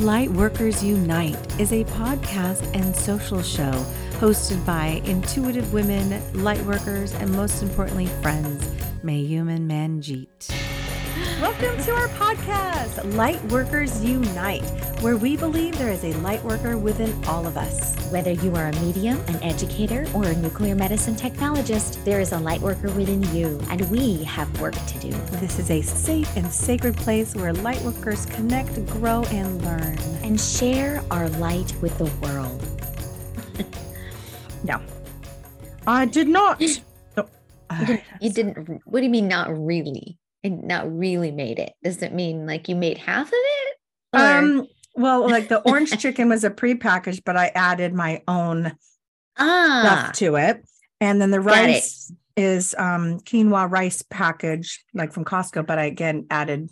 Lightworkers Unite is a podcast and social show hosted by intuitive women, lightworkers, and most importantly, friends, Mayum and Manjeet. Welcome to our podcast, Lightworkers Unite, where we believe there is a light worker within all of us. Whether you are a medium, an educator, or a nuclear medicine technologist, there is a light worker within you, and we have work to do. This is a safe and sacred place where light workers connect, grow, and learn. And share our light with the world. no. I did not. No. You, didn't, you didn't. What do you mean, not really? and not really made it? Does it mean like you made half of it? Or? Um, well, like the orange chicken was a pre-packaged, but I added my own ah, stuff to it. And then the rice is um quinoa rice package, like from Costco, but I again added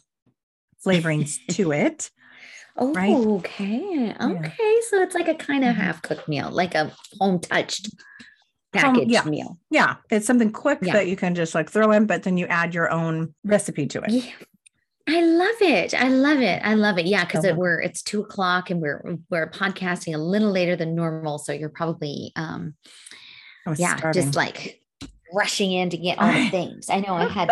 flavorings to it. Oh, right? okay. Okay. Yeah. So it's like a kind of mm-hmm. half cooked meal, like a home touched packaged um, yeah. meal. Yeah. It's something quick yeah. that you can just like throw in, but then you add your own recipe to it. Yeah. I love it. I love it. I love it. Yeah, because it, we're it's two o'clock and we're we're podcasting a little later than normal. So you're probably um yeah, starving. just like rushing in to get all the things. I know I had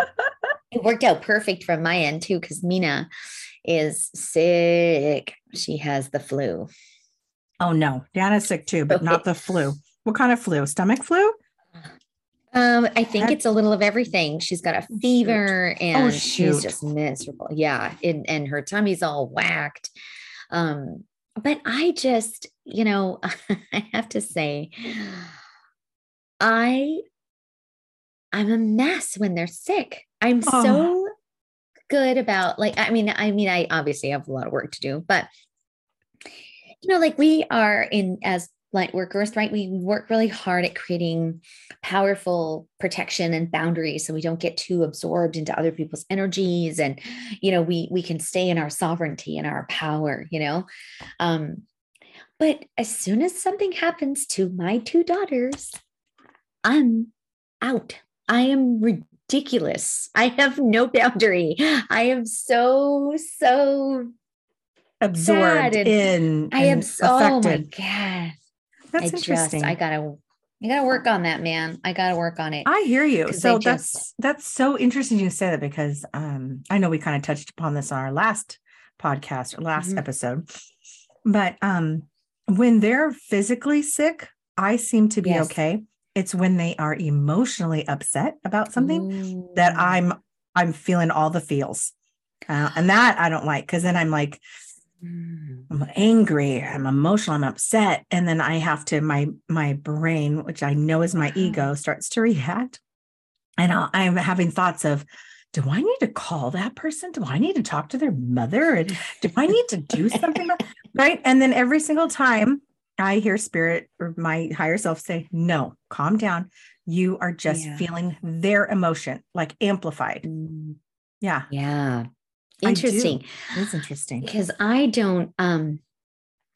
it worked out perfect from my end too, because Mina is sick. She has the flu. Oh no, Dana's sick too, but okay. not the flu. What kind of flu? Stomach flu? Um, I think it's a little of everything. She's got a fever oh, and oh, she's just miserable. Yeah. And, and her tummy's all whacked. Um, but I just, you know, I have to say, I I'm a mess when they're sick. I'm oh. so good about like I mean I mean I obviously have a lot of work to do, but you know like we are in as light workers, right? We work really hard at creating powerful protection and boundaries so we don't get too absorbed into other people's energies and you know we we can stay in our sovereignty and our power, you know. Um but as soon as something happens to my two daughters, I'm out. I am ridiculous. I have no boundary. I am so so absorbed in. I am so. Oh my god! That's I interesting. Just, I gotta I gotta work on that, man. I gotta work on it. I hear you. So that's just... that's so interesting you say that because um I know we kind of touched upon this on our last podcast or last mm-hmm. episode. But um when they're physically sick, I seem to be yes. okay. It's when they are emotionally upset about something Ooh. that I'm I'm feeling all the feels. Uh, and that I don't like because then I'm like. I'm angry, I'm emotional, I'm upset. And then I have to, my my brain, which I know is my ego, starts to react. And i am having thoughts of, do I need to call that person? Do I need to talk to their mother? And do I need to do something? right. And then every single time I hear spirit or my higher self say, no, calm down. You are just yeah. feeling their emotion, like amplified. Mm. Yeah. Yeah. Interesting. It's interesting because I don't. um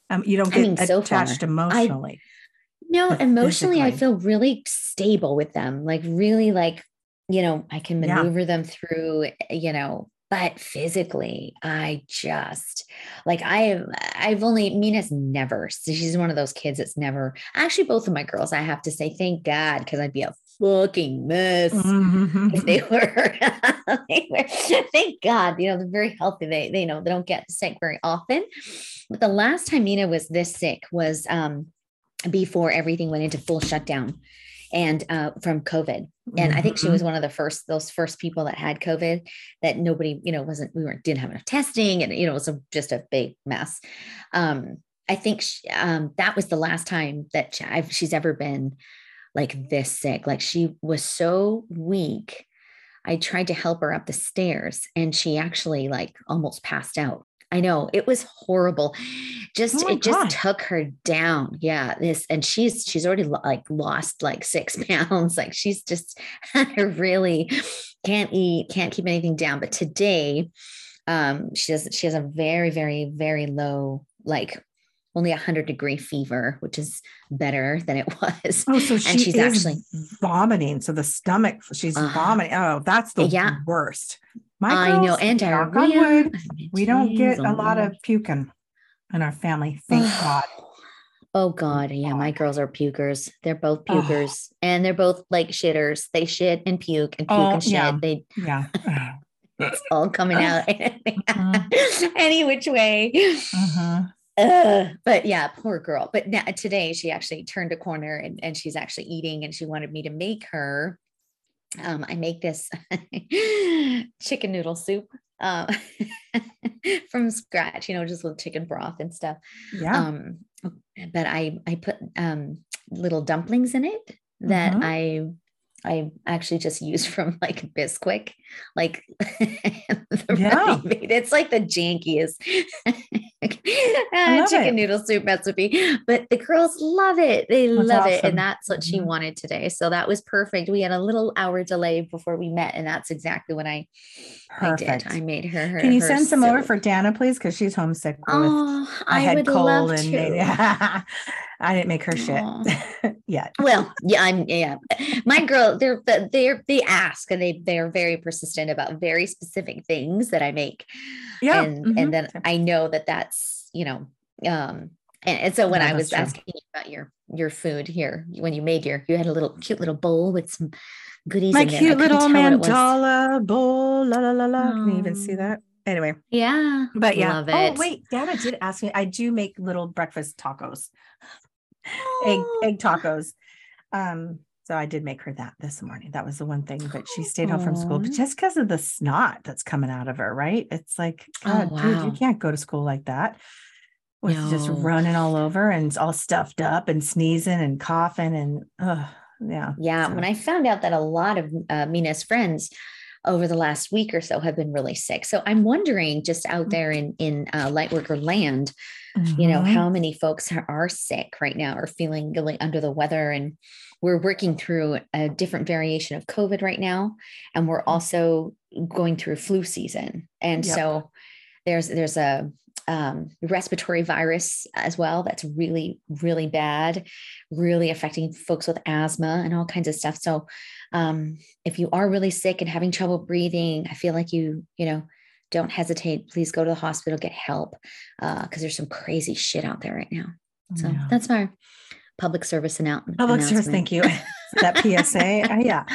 um, you don't get I mean, attached so emotionally. I, no, emotionally, physically. I feel really stable with them. Like really, like you know, I can maneuver yeah. them through. You know, but physically i just like i have i've only mina's never she's one of those kids that's never actually both of my girls i have to say thank god because i'd be a fucking mess mm-hmm. if they were, they were thank god you know they're very healthy they, they you know they don't get sick very often but the last time mina was this sick was um before everything went into full shutdown and uh, from COVID. And I think she was mm-hmm. one of the first, those first people that had COVID that nobody, you know, wasn't, we weren't, didn't have enough testing and, you know, it was a, just a big mess. Um, I think she, um, that was the last time that she, she's ever been like this sick. Like she was so weak. I tried to help her up the stairs and she actually like almost passed out. I know it was horrible. Just oh it just took her down. Yeah, this and she's she's already like lost like six pounds. Like she's just really can't eat, can't keep anything down. But today, um, she has she has a very very very low like only a 100 degree fever, which is better than it was. Oh, so she and she's actually vomiting. So the stomach, she's uh, vomiting. Oh, that's the yeah. worst. My I know, and diarrhea. we don't get a lot of puking. in our family. Thank God. Oh God, yeah, my girls are pukers. They're both pukers, oh. and they're both like shitters. They shit and puke and puke oh, and shit. Yeah. They yeah, it's all coming out mm-hmm. any which way. Mm-hmm. Uh, but yeah, poor girl. But now, today she actually turned a corner and, and she's actually eating, and she wanted me to make her. Um, I make this chicken noodle soup um, from scratch, you know, just with chicken broth and stuff. Yeah. Um, but I I put um, little dumplings in it that mm-hmm. I I actually just used from like Bisquick, like yeah. it's like the jankiest chicken it. noodle soup recipe, but the girls love it. They that's love awesome. it, and that's what mm-hmm. she wanted today. So that was perfect. We had a little hour delay before we met, and that's exactly what I Perfect. I did. I made her. her Can you send some soup. over for Dana, please? Because she's homesick. Oh, I, I had cold and made, I didn't make her shit yet. Well, yeah, I'm yeah. My girl, they're they're they ask and they they're very persistent about very specific things that I make. Yeah, and mm-hmm. and then I know that that's you know um and, and so when I was asking you about your your food here, when you made your, you had a little cute little bowl with some goodies. My cute little mandala bowl. La la la la. Oh. Can you even see that? Anyway. Yeah. But yeah. Oh, it. Wait, Dana did ask me. I do make little breakfast tacos. Egg egg tacos. Um. So I did make her that this morning. That was the one thing, but she stayed home from school, but just because of the snot that's coming out of her, right? It's like, God, oh, wow. dude, you can't go to school like that with no. just running all over and all stuffed up and sneezing and coughing and uh, yeah. Yeah. So. When I found out that a lot of uh, Mina's friends over the last week or so have been really sick. So I'm wondering just out mm. there in, in uh, lightworker land, mm-hmm. you know, mm-hmm. how many folks are, are sick right now or feeling really under the weather. And we're working through a different variation of COVID right now. And we're mm. also going through flu season. And yep. so there's, there's a, um, respiratory virus as well. That's really, really bad, really affecting folks with asthma and all kinds of stuff. So, um, if you are really sick and having trouble breathing, I feel like you, you know, don't hesitate. Please go to the hospital, get help, because uh, there's some crazy shit out there right now. So yeah. that's my public service announcement. Public service, thank you. that PSA, uh, yeah.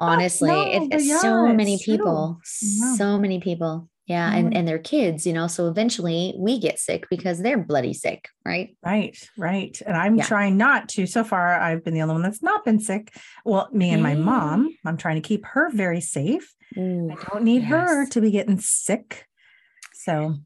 Honestly, no, it, it's so many people, so many people yeah mm-hmm. and and their kids you know so eventually we get sick because they're bloody sick right right right and i'm yeah. trying not to so far i've been the only one that's not been sick well me and my mom i'm trying to keep her very safe Ooh, i don't need yes. her to be getting sick so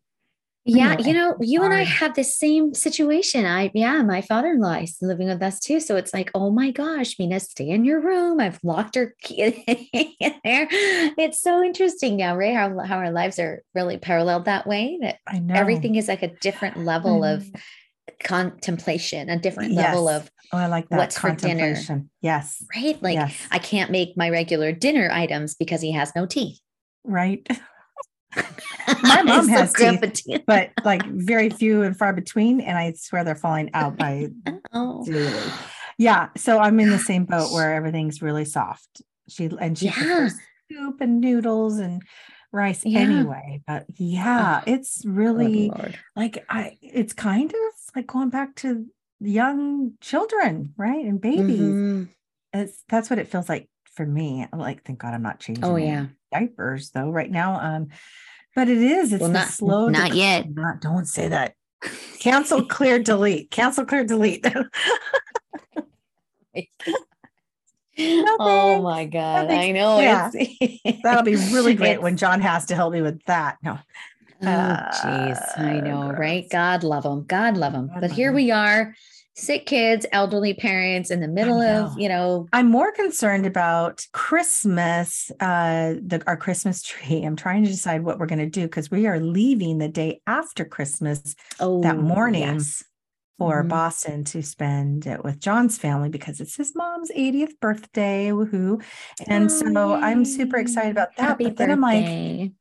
yeah, anyway, you know, you and I have the same situation. I yeah, my father-in-law is living with us too. So it's like, oh my gosh, Mina, stay in your room. I've locked her key in there. It's so interesting now, right? How how our lives are really paralleled that way. That I know everything is like a different level of contemplation, a different yes. level of oh, I like that. What's for dinner? Yes. Right. Like yes. I can't make my regular dinner items because he has no teeth. Right. My mom has so teeth, but like very few and far between, and I swear they're falling out by oh. Yeah, so I'm in the same boat where everything's really soft. She and she yeah. soup and noodles and rice yeah. anyway. But yeah, oh, it's really like I. It's kind of like going back to young children, right, and babies. Mm-hmm. It's that's what it feels like for me. I'm like, thank God I'm not changing. Oh yeah, diapers though. Right now, um, but it is. It's well, not, slow. Not dec- yet. Not, don't say that. Cancel, clear, delete. Cancel, clear, delete. oh my god! I know. Yeah. That'll be really great when John has to help me with that. No. Oh, jeez, uh, I know, right? God love him. God love him. God but love here them. we are sick kids, elderly parents in the middle of, you know. I'm more concerned about Christmas, uh, the, our Christmas tree. I'm trying to decide what we're going to do because we are leaving the day after Christmas oh, that morning. Yes. For mm-hmm. Boston to spend it with John's family because it's his mom's 80th birthday. Woohoo. And oh, so I'm super excited about that. Happy but then birthday. I'm like,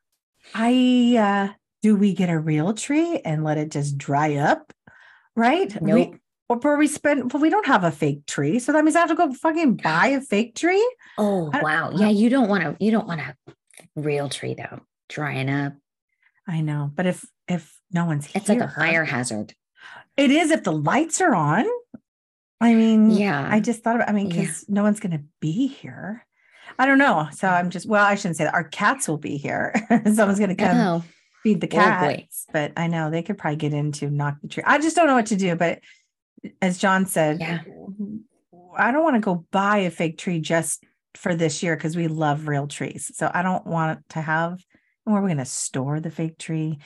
I uh do we get a real tree and let it just dry up? Right? Nope. We, or where we spend well we don't have a fake tree so that means i have to go fucking buy a fake tree oh wow yeah you don't want to you don't want a real tree though drying up i know but if if no one's it's here. like a fire hazard. It is if the lights are on. I mean, yeah. I just thought about. I mean, because yeah. no one's going to be here. I don't know. So I'm just. Well, I shouldn't say that. Our cats will be here. Someone's going to come oh. feed the cats. Oh, but I know they could probably get into knock the tree. I just don't know what to do. But as John said, yeah. I don't want to go buy a fake tree just for this year because we love real trees. So I don't want to have where are we're going to store the fake tree.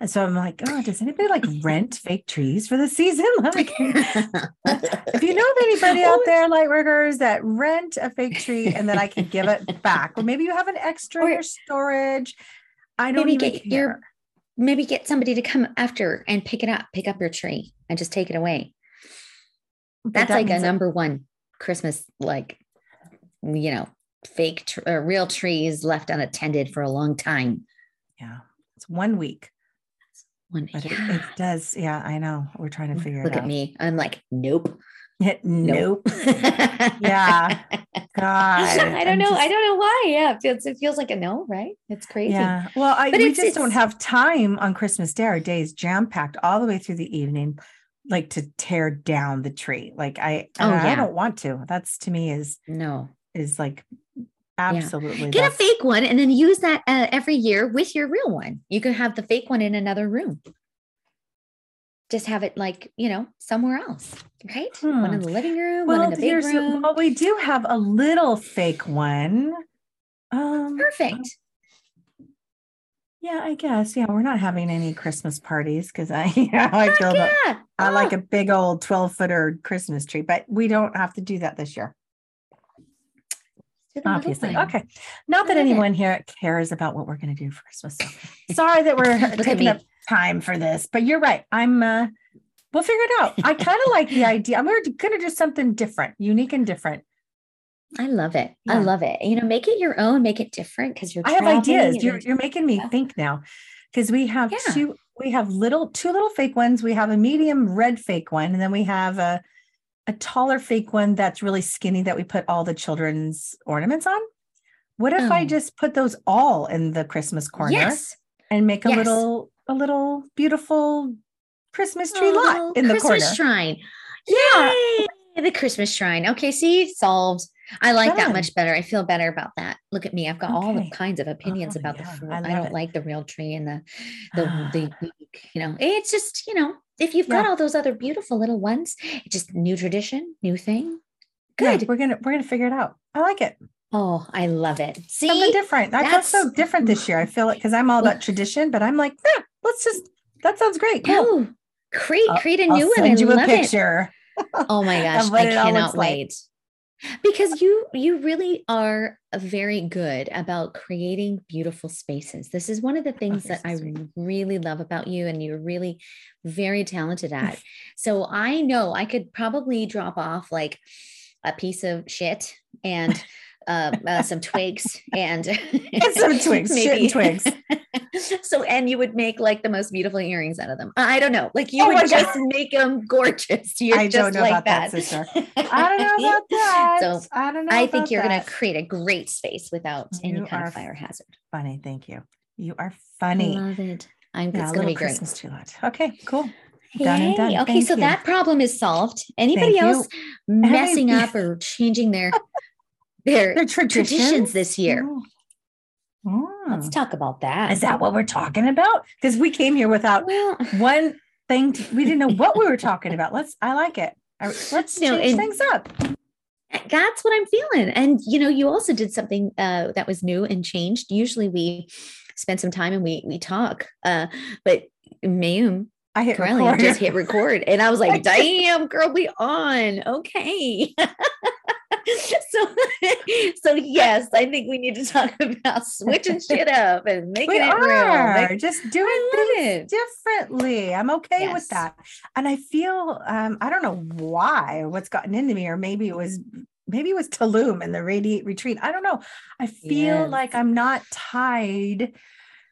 And so I'm like, oh, does anybody like rent fake trees for the season? Like, if you know of anybody out there, light workers that rent a fake tree and then I can give it back, or maybe you have an extra or, in your storage. I don't maybe get care. your maybe get somebody to come after and pick it up, pick up your tree and just take it away. That's that like a number one Christmas, like, you know, fake tr- uh, real trees left unattended for a long time. Yeah, it's one week. One, but yeah. it, it, does. Yeah, I know. We're trying to figure Look it out. Look at me. I'm like, nope. nope. yeah. God. I don't I'm know. Just, I don't know why. Yeah. It feels, it feels like a no, right? It's crazy. Yeah. Well, I, but we just don't have time on Christmas Day. Our day is jam packed all the way through the evening, like to tear down the tree. Like I, oh, I, yeah. I don't want to. That's to me is no, is like Absolutely. Yeah. Get a fake one and then use that uh, every year with your real one. You can have the fake one in another room. Just have it like, you know, somewhere else, right? Hmm. One in the living room, well, one in the big room. well, we do have a little fake one. Um, Perfect. Yeah, I guess. Yeah, we're not having any Christmas parties because I, you know, I feel yeah. that I like oh. a big old 12 footer Christmas tree, but we don't have to do that this year. Obviously. Okay. Not that anyone here cares about what we're going to do for Christmas. So sorry that we're taking up time for this, but you're right. I'm, uh, we'll figure it out. I kind of like the idea. I'm going to do something different, unique and different. I love it. Yeah. I love it. You know, make it your own, make it different because you're. I have ideas. You're, you're making me think now because we have yeah. two. We have little two little fake ones. We have a medium red fake one, and then we have a a taller fake one that's really skinny that we put all the children's ornaments on. What if oh. I just put those all in the Christmas corner yes. and make a yes. little a little beautiful Christmas tree oh, lot in the Christmas corner? shrine. Yeah. Yay! The Christmas shrine. Okay, see, solved. I like Fun. that much better. I feel better about that. Look at me. I've got okay. all the kinds of opinions oh, about yeah, the I, I don't it. like the real tree and the the the you know, it's just, you know, if you've got all those other beautiful little ones, just new tradition, new thing. Good. Yeah, we're gonna we're gonna figure it out. I like it. Oh, I love it. See, something different. I feel so different this year. I feel it because I'm all about tradition, but I'm like, yeah, let's just. That sounds great. Cool. Oh, create create a new I'll one. Send you a picture. oh my gosh, I cannot wait. Like because you you really are uh, very good about creating beautiful spaces. This is one of the oh, things that i really love about you and you're really very talented at. So i know i could probably drop off like a piece of shit and uh, uh, some twigs and, and some twigs, maybe twigs. so, and you would make like the most beautiful earrings out of them. I don't know, like you oh would just make them gorgeous. You're I don't know like about that. that. sister. I don't know about that. So, I don't know. I think you're going to create a great space without you any kind of fire hazard. Funny, thank you. You are funny. I love it. I'm yeah, going to be Christmas great. Too loud. Okay, cool. Done and done. Okay, Thank so you. that problem is solved. Anybody Thank else you. messing up or changing their their, their traditions. traditions. this year. Oh. Oh. Let's talk about that. Is that what we're talking about? Because we came here without well, one thing. To, we didn't know what we were talking about. Let's. I like it. Let's you know, change things up. That's what I'm feeling. And you know, you also did something uh, that was new and changed. Usually, we spend some time and we we talk. Uh, but Mayum, I hit record. just hit record, and I was like, "Damn, girl, we on okay." so, so yes, I think we need to talk about switching shit up and making it are. real. Just doing things it. differently. I'm okay yes. with that. And I feel um, I don't know why what's gotten into me, or maybe it was maybe it was Tulum and the radiate retreat. I don't know. I feel yes. like I'm not tied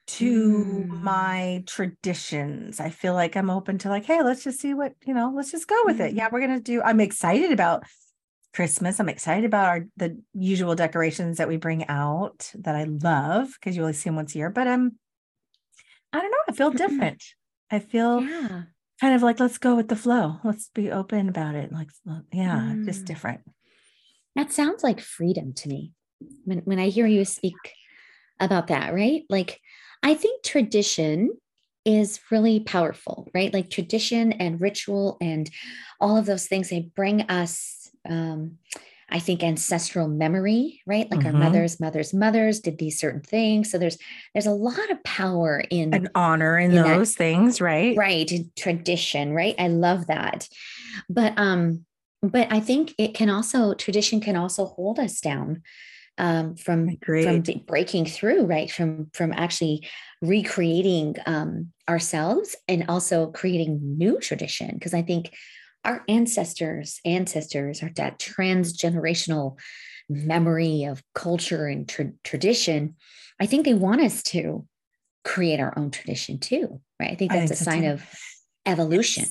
to mm. my traditions. I feel like I'm open to like, hey, let's just see what, you know, let's just go with it. Yeah, mm. we're gonna do. I'm excited about Christmas. I'm excited about our the usual decorations that we bring out that I love because you only see them once a year. But I'm, um, I don't know. I feel different. I feel yeah. kind of like let's go with the flow. Let's be open about it. Like yeah, mm. just different. That sounds like freedom to me. When when I hear you speak about that, right? Like I think tradition is really powerful, right? Like tradition and ritual and all of those things, they bring us, um, I think, ancestral memory, right? Like mm-hmm. our mothers, mothers, mothers did these certain things. So there's there's a lot of power in an honor in, in those that, things, right? Right. Tradition, right? I love that. But um, but I think it can also tradition can also hold us down um, from from breaking through, right? From from actually recreating um, ourselves and also creating new tradition. Because I think our ancestors, ancestors are that transgenerational memory of culture and tra- tradition. I think they want us to create our own tradition too, right? I think that's I think a sign of evolution.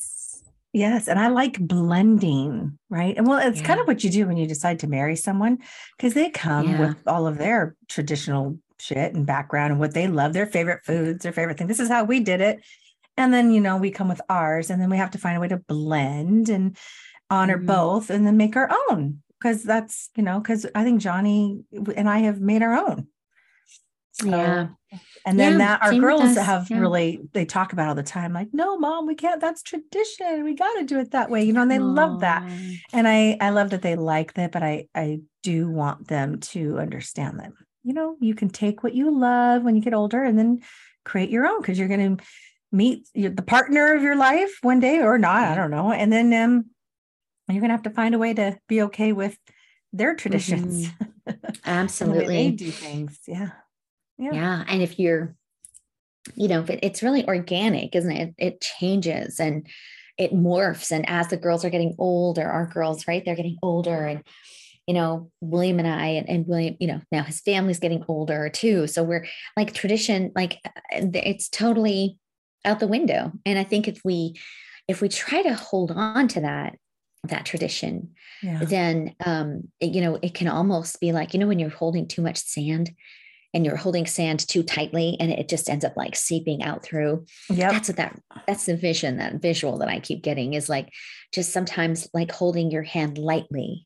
Yes. And I like blending, right? And well, it's yeah. kind of what you do when you decide to marry someone because they come yeah. with all of their traditional shit and background and what they love, their favorite foods, their favorite thing. This is how we did it. And then, you know, we come with ours and then we have to find a way to blend and honor mm-hmm. both and then make our own because that's, you know, because I think Johnny and I have made our own. So, yeah. And then yeah, that our girls have yeah. really they talk about all the time, like, no, mom, we can't, that's tradition. We got to do it that way, you know, and they Aww. love that. And I I love that they like that, but I I do want them to understand that, you know, you can take what you love when you get older and then create your own because you're gonna meet the partner of your life one day or not, I don't know. And then um you're gonna have to find a way to be okay with their traditions. Mm-hmm. Absolutely. they do things. Yeah. Yeah. yeah. And if you're, you know, it's really organic, isn't it? It changes and it morphs. And as the girls are getting older, our girls, right, they're getting older. And, you know, William and I, and, and William, you know, now his family's getting older too. So we're like tradition, like uh, it's totally out the window. And I think if we, if we try to hold on to that, that tradition, yeah. then um, it, you know, it can almost be like, you know, when you're holding too much sand and you're holding sand too tightly and it just ends up like seeping out through. Yeah. That's what that that's the vision, that visual that I keep getting is like just sometimes like holding your hand lightly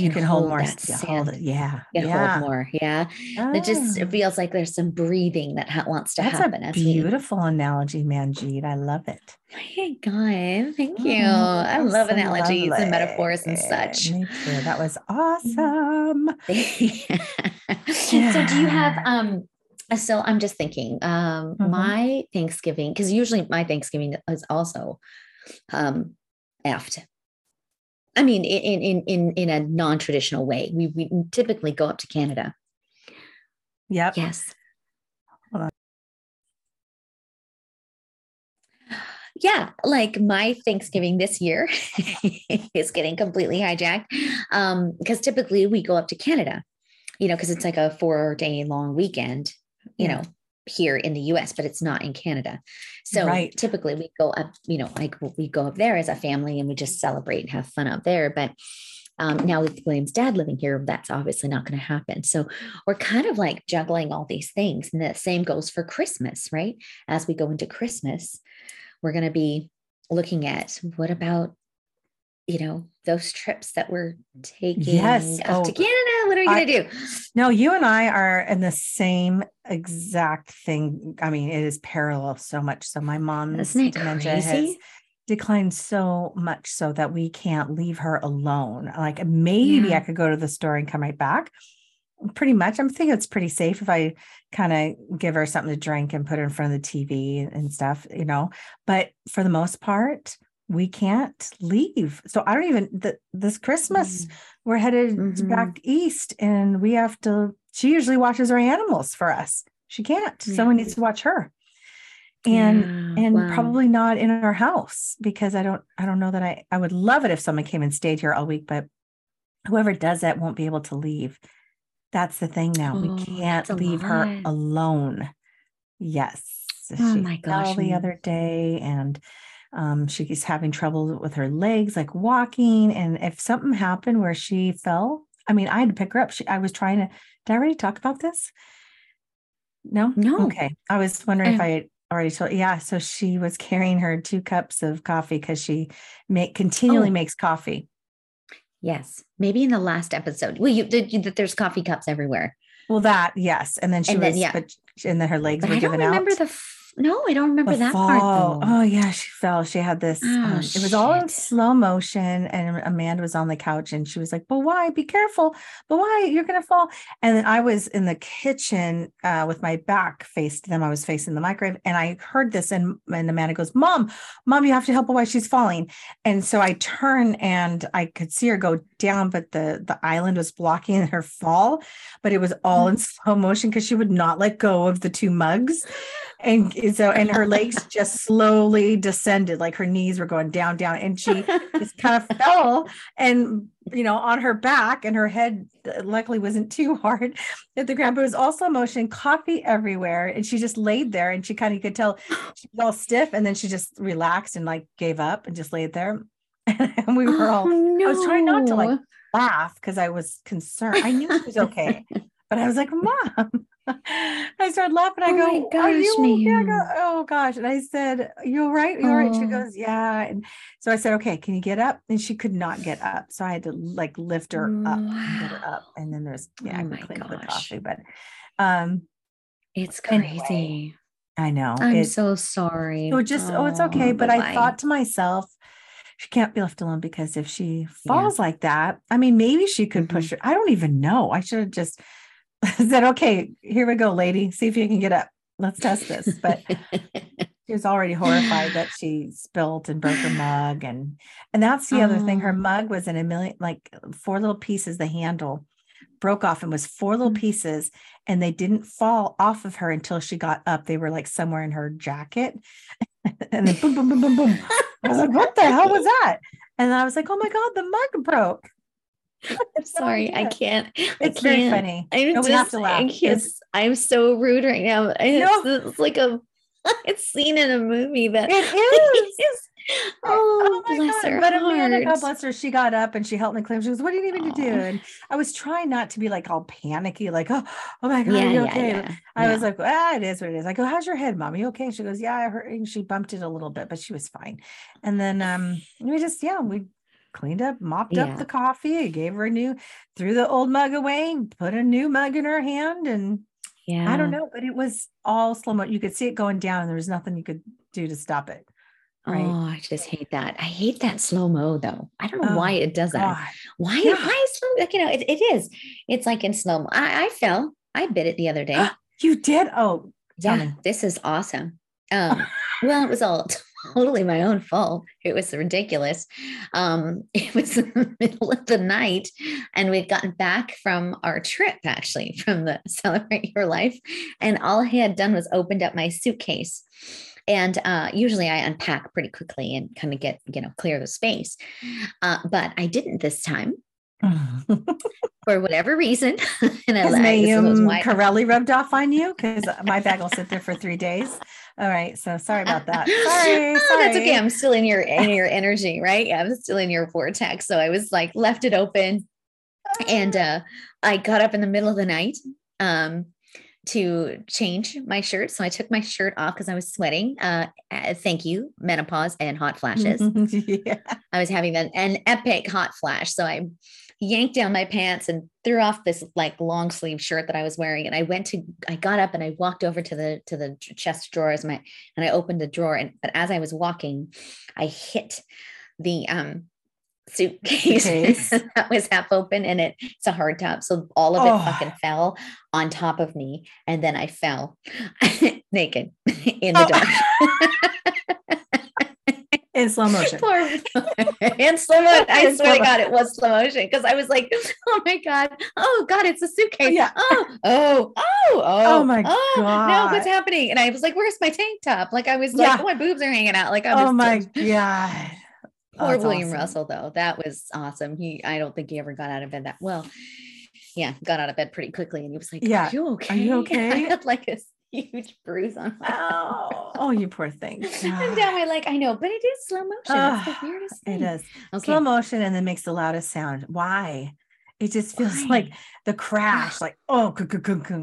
you can hold, hold more that sand. Hold. Yeah. You can yeah. hold more. Yeah. Oh. It just it ah. feels like there's some breathing that ha- wants to That's happen. A beautiful we... analogy, Manjeet. I love it. Hey God, thank you. Oh, I love so analogies lovely. and metaphors and such. Me too. That was awesome. yeah. So do you have um so I'm just thinking, um, mm-hmm. my Thanksgiving, because usually my Thanksgiving is also um effed I mean, in in in in a non-traditional way. We we typically go up to Canada. Yep. Yes. Yeah, like my Thanksgiving this year is getting completely hijacked. Um, because typically we go up to Canada, you know, because it's like a four day long weekend, you yeah. know, here in the US, but it's not in Canada. So right. typically we go up, you know, like we go up there as a family and we just celebrate and have fun up there. But um, now with William's dad living here, that's obviously not going to happen. So we're kind of like juggling all these things. And the same goes for Christmas, right? As we go into Christmas, we're going to be looking at what about you know those trips that we're taking yes. oh, to Canada. What are we gonna do? No, you and I are in the same exact thing. I mean, it is parallel so much. So my mom's dementia crazy? has declined so much so that we can't leave her alone. Like maybe yeah. I could go to the store and come right back. Pretty much, I'm thinking it's pretty safe if I kind of give her something to drink and put her in front of the TV and stuff, you know. But for the most part, we can't leave. So I don't even the, this Christmas mm. we're headed mm-hmm. back east and we have to she usually watches our animals for us. She can't. Yeah. Someone needs to watch her. And yeah. and wow. probably not in our house because I don't I don't know that I I would love it if someone came and stayed here all week but whoever does that won't be able to leave. That's the thing now. Oh, we can't leave lot. her alone. Yes. Oh she my gosh. the other day and um, she's having trouble with her legs, like walking. And if something happened where she fell, I mean, I had to pick her up. She, I was trying to, did I already talk about this? No? No. Okay. I was wondering I, if I already told. Yeah, so she was carrying her two cups of coffee because she make continually oh. makes coffee. Yes, maybe in the last episode. Well, you did that there's coffee cups everywhere. Well, that yes, and then she and was, then, yeah. but, and then her legs but were I don't remember the no, I don't remember the that fall. part. Though. Oh yeah, she fell. She had this. Oh, um, it was all in slow motion, and Amanda was on the couch, and she was like, "But why? Be careful! But why? You're gonna fall!" And then I was in the kitchen uh, with my back faced them. I was facing the microwave, and I heard this, and and Amanda goes, "Mom, mom, you have to help her while she's falling." And so I turn, and I could see her go down, but the the island was blocking her fall. But it was all mm. in slow motion because she would not let go of the two mugs and so and her legs just slowly descended like her knees were going down down. And she just kind of fell and you know on her back and her head uh, luckily wasn't too hard at the ground but it was also motion coffee everywhere. And she just laid there and she kind of could tell she was all stiff and then she just relaxed and like gave up and just laid there. And we were all oh, no. i was trying not to like laugh because i was concerned. I knew she was okay but i was like mom I started laughing. I oh go, gosh, Are you okay? I go, Oh gosh. And I said, You're right. you're right." She oh. goes, Yeah. And so I said, Okay, can you get up? And she could not get up. So I had to like lift her wow. up and get her up. And then there's yeah, oh I clean up the coffee. But um it's crazy. Anyway, I know. I'm it, so sorry. So just oh, oh it's okay. But I thought to myself, she can't be left alone because if she falls yeah. like that, I mean, maybe she could mm-hmm. push her. I don't even know. I should have just said, okay, here we go, lady. See if you can get up. Let's test this. But she was already horrified that she spilled and broke her mug. And and that's the oh. other thing. Her oh. mug was in a million, like four little pieces, the handle broke off and was four little mm. pieces. And they didn't fall off of her until she got up. They were like somewhere in her jacket. and then boom, boom, boom, boom, boom. I was like, what the hell was that? And I was like, oh my God, the mug broke. I'm sorry, I can't. It's I can't. very funny. I'm no, just, have to laugh. It's, I'm so rude right now. It's, no. it's like a it's seen in a movie that it is. Oh, oh bless God. her. But Amanda, God bless her, she got up and she helped me clean. She goes, What do you need me to do? And I was trying not to be like all panicky, like, Oh, oh my God, yeah, you okay? Yeah, I yeah. was like, Ah, it is what it is. I go, How's your head, mommy? Okay. She goes, Yeah, I heard. And she bumped it a little bit, but she was fine. And then um, we just, yeah, we cleaned up, mopped yeah. up the coffee, gave her a new, threw the old mug away, put a new mug in her hand. And yeah, I don't know, but it was all slow mo. You could see it going down and there was nothing you could do to stop it. Right. Oh, I just hate that. I hate that slow mo though. I don't know oh, why it does that. God. Why? Yeah. Why is slow? Like you know, it, it is. It's like in slow mo. I, I fell. I bit it the other day. you did? Oh, yeah. This is awesome. Um, well, it was all totally my own fault. It was ridiculous. Um, it was in the middle of the night, and we'd gotten back from our trip actually from the Celebrate Your Life. And all he had done was opened up my suitcase. And uh, usually I unpack pretty quickly and kind of get, you know, clear the space. Uh, but I didn't this time. for whatever reason. and I, Has Corelli rubbed off on you? Because my bag will sit there for three days. All right. So sorry about that. Sorry. oh, sorry. That's okay. I'm still in your in your energy, right? Yeah, I'm still in your vortex. So I was like left it open. And uh I got up in the middle of the night um to change my shirt. So I took my shirt off because I was sweating. Uh, uh, thank you, menopause and hot flashes. yeah. I was having an, an epic hot flash. So I yanked down my pants and threw off this like long sleeve shirt that I was wearing. And I went to, I got up and I walked over to the to the chest drawers, my and I opened the drawer. And but as I was walking, I hit the um suitcase that was half open and it, it's a hard top. So all of it oh. fucking fell on top of me. And then I fell naked in the oh. dark. In slow motion. in slow motion. I swear to God, it was slow motion because I was like, oh my God, oh God, it's a suitcase. Yeah. Oh, oh, oh, oh, oh my oh, God. No, what's happening? And I was like, where's my tank top? Like I was like, yeah. oh, my boobs are hanging out. Like I oh was Oh my God. Poor oh, William awesome. Russell, though. That was awesome. He I don't think he ever got out of bed that well. Yeah, got out of bed pretty quickly. And he was like, Yeah, are you okay? Are you okay? I had like a huge bruise on my oh, oh you poor thing. and down my leg. I know, but it is slow motion. Uh, it's the weirdest thing. It is. Okay. Slow motion and then makes the loudest sound. Why? It just feels Why? like the crash, like oh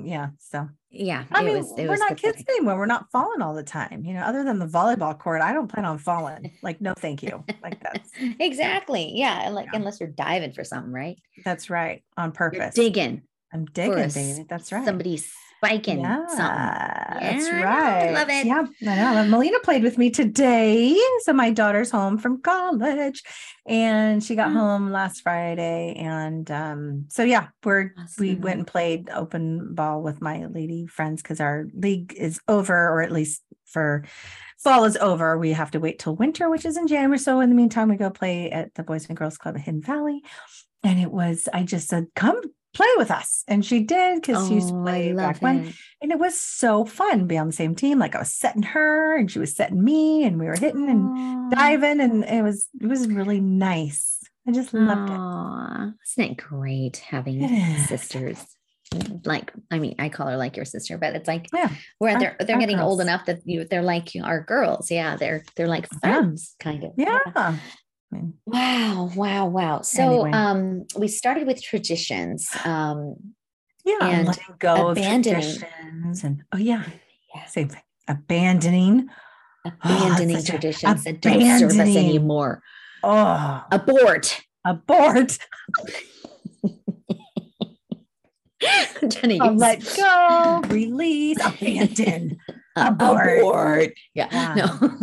yeah. So yeah. I mean, was, we're not pathetic. kids anymore. We're not falling all the time. You know, other than the volleyball court, I don't plan on falling. Like, no, thank you. Like that's exactly. Yeah. Like yeah. unless you're diving for something, right? That's right. On purpose. You're digging. I'm digging, baby. That's right. Somebody's spiking yeah, something. That's right. I love it. Yeah, I know. Melina played with me today. So my daughter's home from college and she got mm. home last Friday. And um, so yeah, we're awesome. we went and played open ball with my lady friends because our league is over, or at least for fall is over. We have to wait till winter, which is in January. So in the meantime, we go play at the Boys and Girls Club at Hidden Valley. And it was, I just said, come play with us. And she did because oh, she used to oh, play back it. when. And it was so fun be on the same team. Like I was setting her and she was setting me and we were hitting and diving. And it was it was really nice. I just loved Aww. it. Isn't it great having sisters? Like, I mean, I call her like your sister, but it's like yeah, where they're they're getting girls. old enough that you they're like our girls. Yeah, they're they're like friends, yeah. kind of. yeah. yeah wow, wow, wow. So anyway. um we started with traditions. Um yeah, and letting go abandoning. of traditions and oh yeah, yeah. same thing. Abandoning abandoning oh, traditions that don't serve us anymore. Oh, abort. Abort. Jenny, let go, release, abandon, abort. abort. Yeah, yeah. no,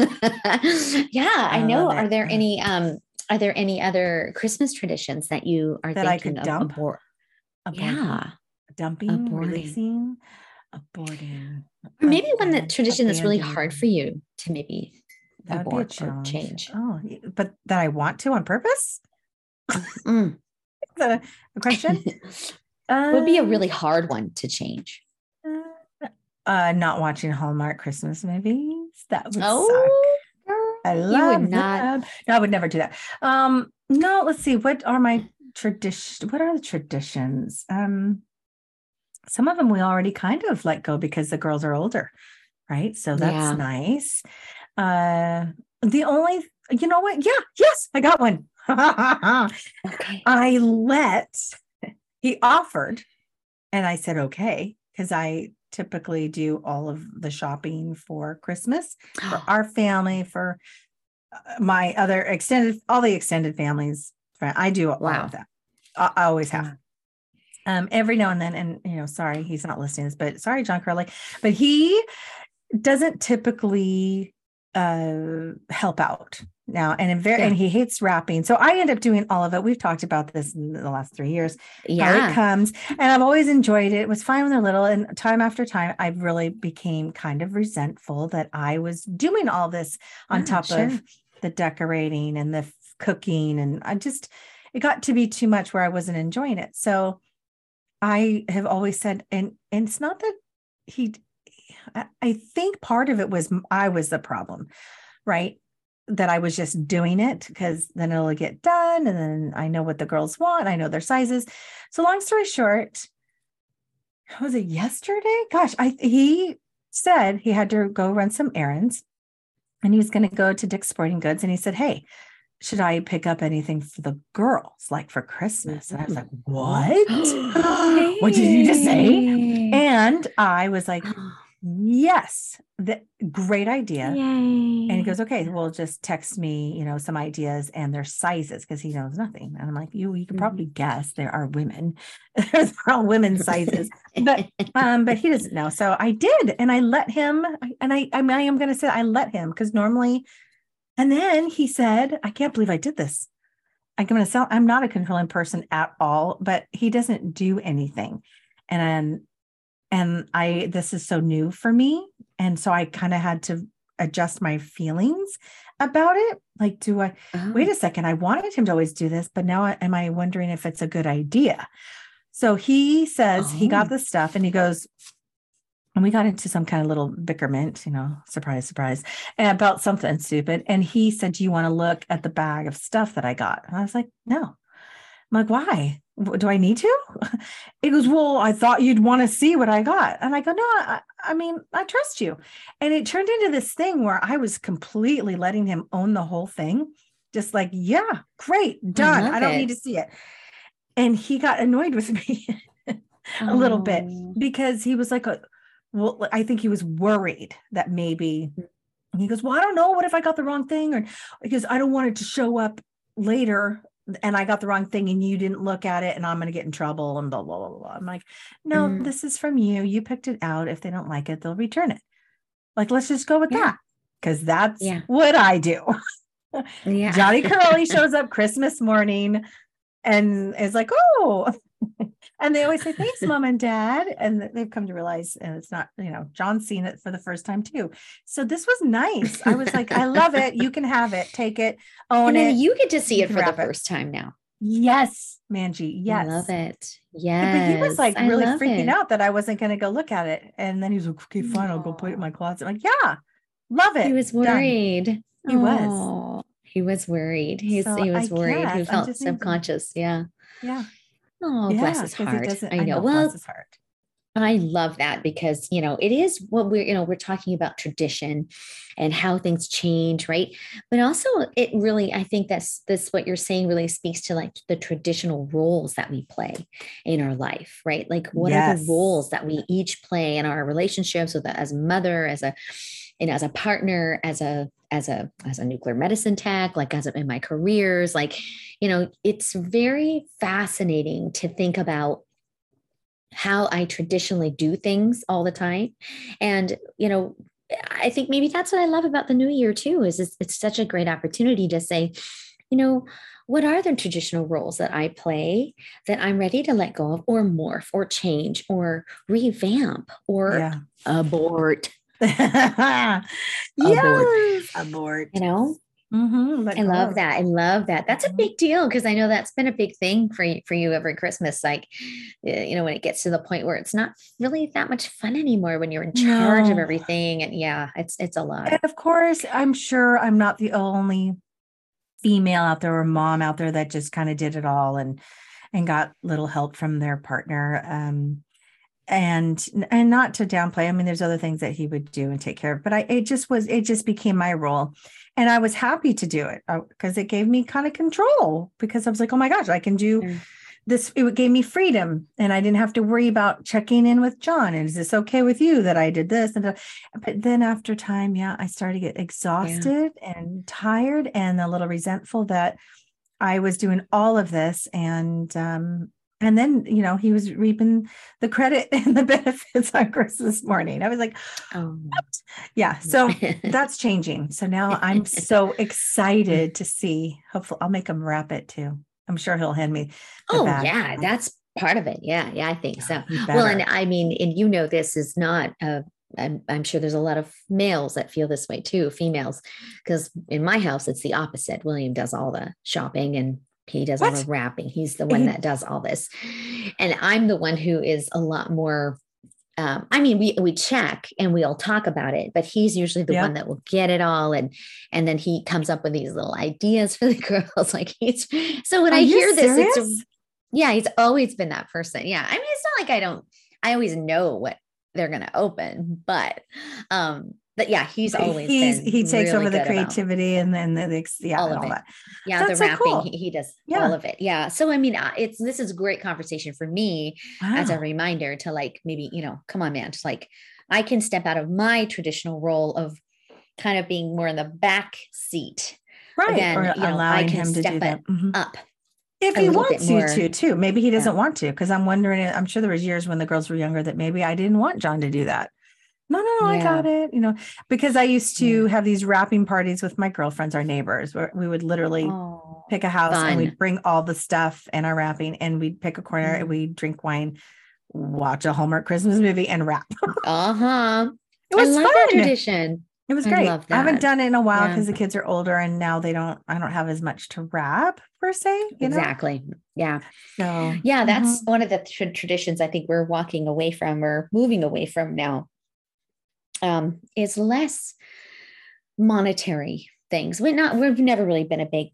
yeah. I, I know. Are there any um Are there any other Christmas traditions that you are that I could dump? Abort. Yeah, dumping, aborting. releasing, aborting. Or maybe one that tradition that's really hard for you to maybe that abort or change. Oh, but that I want to on purpose. Mm. Is that a, a question? Uh, would be a really hard one to change. Uh, not watching Hallmark Christmas movies. That would oh, suck. I love not. That. No, I would never do that. Um, no, let's see. What are my tradition? What are the traditions? Um, some of them we already kind of let go because the girls are older, right? So that's yeah. nice. Uh, the only, you know what? Yeah, yes, I got one. okay. I let he offered, and I said, okay, because I typically do all of the shopping for Christmas for our family, for uh, my other extended, all the extended families. I do wow. all of that. I, always have. Um, every now and then, and you know, sorry, he's not listening to this, but sorry, John Curley, but he doesn't typically uh help out now and very yeah. and he hates wrapping so i end up doing all of it. We've talked about this in the last three years yeah it comes and i've always enjoyed it. It was fine when they're little and time after time i really became kind of resentful that i was doing all this on yeah, top sure. of the decorating and the cooking and i just it got to be too much where i wasn't enjoying it. So i have always said and and it's not that he i think part of it was i was the problem right that I was just doing it because then it'll get done and then I know what the girls want. I know their sizes. So long story short, was it yesterday? Gosh, I he said he had to go run some errands and he was going to go to Dick's Sporting Goods and he said, "Hey, should I pick up anything for the girls like for Christmas?" And I was like, mm-hmm. "What? what did you just say?" And I was like, Yes, the great idea. Yay. And he goes, okay, well, just text me, you know, some ideas and their sizes because he knows nothing. And I'm like, you, you can probably mm-hmm. guess there are women, there's all women's sizes, but, um, but he doesn't know. So I did, and I let him, and I, I, mean, I am going to say I let him because normally, and then he said, I can't believe I did this. I'm going to sound, I'm not a controlling person at all, but he doesn't do anything. And and i this is so new for me and so i kind of had to adjust my feelings about it like do i oh. wait a oh. second i wanted him to always do this but now am i wondering if it's a good idea so he says oh. he got oh. the stuff and he goes and we got into some kind of little bickerment, you know, surprise, surprise, and about something stupid. And he said, Do you want to look at the bag of stuff that I got? And I was like, No. I'm like, Why? do I need to? It goes, well, I thought you'd want to see what I got. And I go, no, I, I, mean, I trust you. And it turned into this thing where I was completely letting him own the whole thing. Just like, yeah, great, done. I, I don't it. need to see it. And he got annoyed with me a oh. little bit oh. because he was like, well, I think he was worried that maybe he goes, Well, I don't know. What if I got the wrong thing? Or because I don't want it to show up later and I got the wrong thing and you didn't look at it and I'm going to get in trouble and blah, blah, blah, blah. I'm like, No, mm. this is from you. You picked it out. If they don't like it, they'll return it. Like, let's just go with yeah. that because that's yeah. what I do. yeah. Johnny Curly shows up Christmas morning and is like, Oh, and they always say thanks mom and dad. And they've come to realize and it's not you know john's seen it for the first time too. So this was nice. I was like i love it. You can have it. Take it. Own and it. you get to see it for the first time now. Yes manji. Yes. I love it. Yeah but he was like really freaking it. out that i wasn't going to go look at it. And then he was like okay fine Aww. i'll go put it in my closet. I'm like yeah. Love it. He was worried. Done. he Aww. was he was worried. He's so he was I worried. Guess. he felt subconscious. Yeah. Yeah Oh, yeah, bless his heart. I know. I know. Well, his heart. I love that because, you know, it is what we're, you know, we're talking about tradition and how things change, right? But also it really, I think that's this what you're saying really speaks to like the traditional roles that we play in our life, right? Like what yes. are the roles that we each play in our relationships with as a mother, as a and as a partner, as a as a as a nuclear medicine tech, like as a, in my careers, like you know, it's very fascinating to think about how I traditionally do things all the time. And, you know, I think maybe that's what I love about the new year too, is it's, it's such a great opportunity to say, you know, what are the traditional roles that I play that I'm ready to let go of or morph or change or revamp or yeah. abort? abort. Yes, abort. You know, Mm-hmm, I love that. I love that. That's a mm-hmm. big deal because I know that's been a big thing for you, for you every Christmas. Like, eh, you know, when it gets to the point where it's not really that much fun anymore when you're in charge no. of everything, and yeah, it's it's a lot. And of course, I'm sure I'm not the only female out there or mom out there that just kind of did it all and and got little help from their partner. Um, and and not to downplay. I mean, there's other things that he would do and take care of, but I it just was it just became my role and I was happy to do it because uh, it gave me kind of control because I was like, oh my gosh, I can do mm. this. It gave me freedom and I didn't have to worry about checking in with John. And is this okay with you that I did this? And but then after time, yeah, I started to get exhausted yeah. and tired and a little resentful that I was doing all of this and um, and then you know he was reaping the credit and the benefits on christmas morning. I was like oh. Yeah so that's changing. So now i'm so excited to see hopefully i'll make him wrap it too. I'm sure he'll hand me oh bag. yeah that's part of it. Yeah yeah i think so. Well and i mean and you know this is not a I'm, I'm sure there's a lot of males that feel this way too, females, because in my house, it's the opposite. William does all the shopping and he does what? all the wrapping. He's the one that does all this. And I'm the one who is a lot more um, I mean, we we check and we all talk about it, but he's usually the yeah. one that will get it all, and and then he comes up with these little ideas for the girls. Like he's so when Are I hear serious? this, it's yeah, he's always been that person. Yeah, I mean, it's not like I don't. I always know what they're going to open, but um, but yeah, he's always he's he takes really over the creativity and then the, the yeah all, all that. Yeah, the so cool. he, he, does yeah. all of it. Yeah. So I mean, it's this is a great conversation for me wow. as a reminder to like maybe you know, come on, man, just like I can step out of my traditional role of kind of being more in the back seat. Right. Then, or you know, allowing I can him to step do that. Mm-hmm. up if he wants you to too maybe he doesn't yeah. want to because i'm wondering i'm sure there was years when the girls were younger that maybe i didn't want john to do that no, no, no, yeah. I got it. You know, because I used to yeah. have these wrapping parties with my girlfriends, our neighbors, where we would literally oh, pick a house fun. and we'd bring all the stuff and our wrapping and we'd pick a corner mm. and we'd drink wine, watch a Hallmark Christmas movie and wrap. uh-huh. It was fun. tradition. It was great. I, I, haven't done it in a while because yeah. the kids are older and now they don't, I don't have as much to wrap per se. exactly. Know? Yeah. So, yeah, that's mm-hmm. one of the tra- traditions I think we're walking away from or moving away from now um, is less monetary things. We're not, we've never really been a big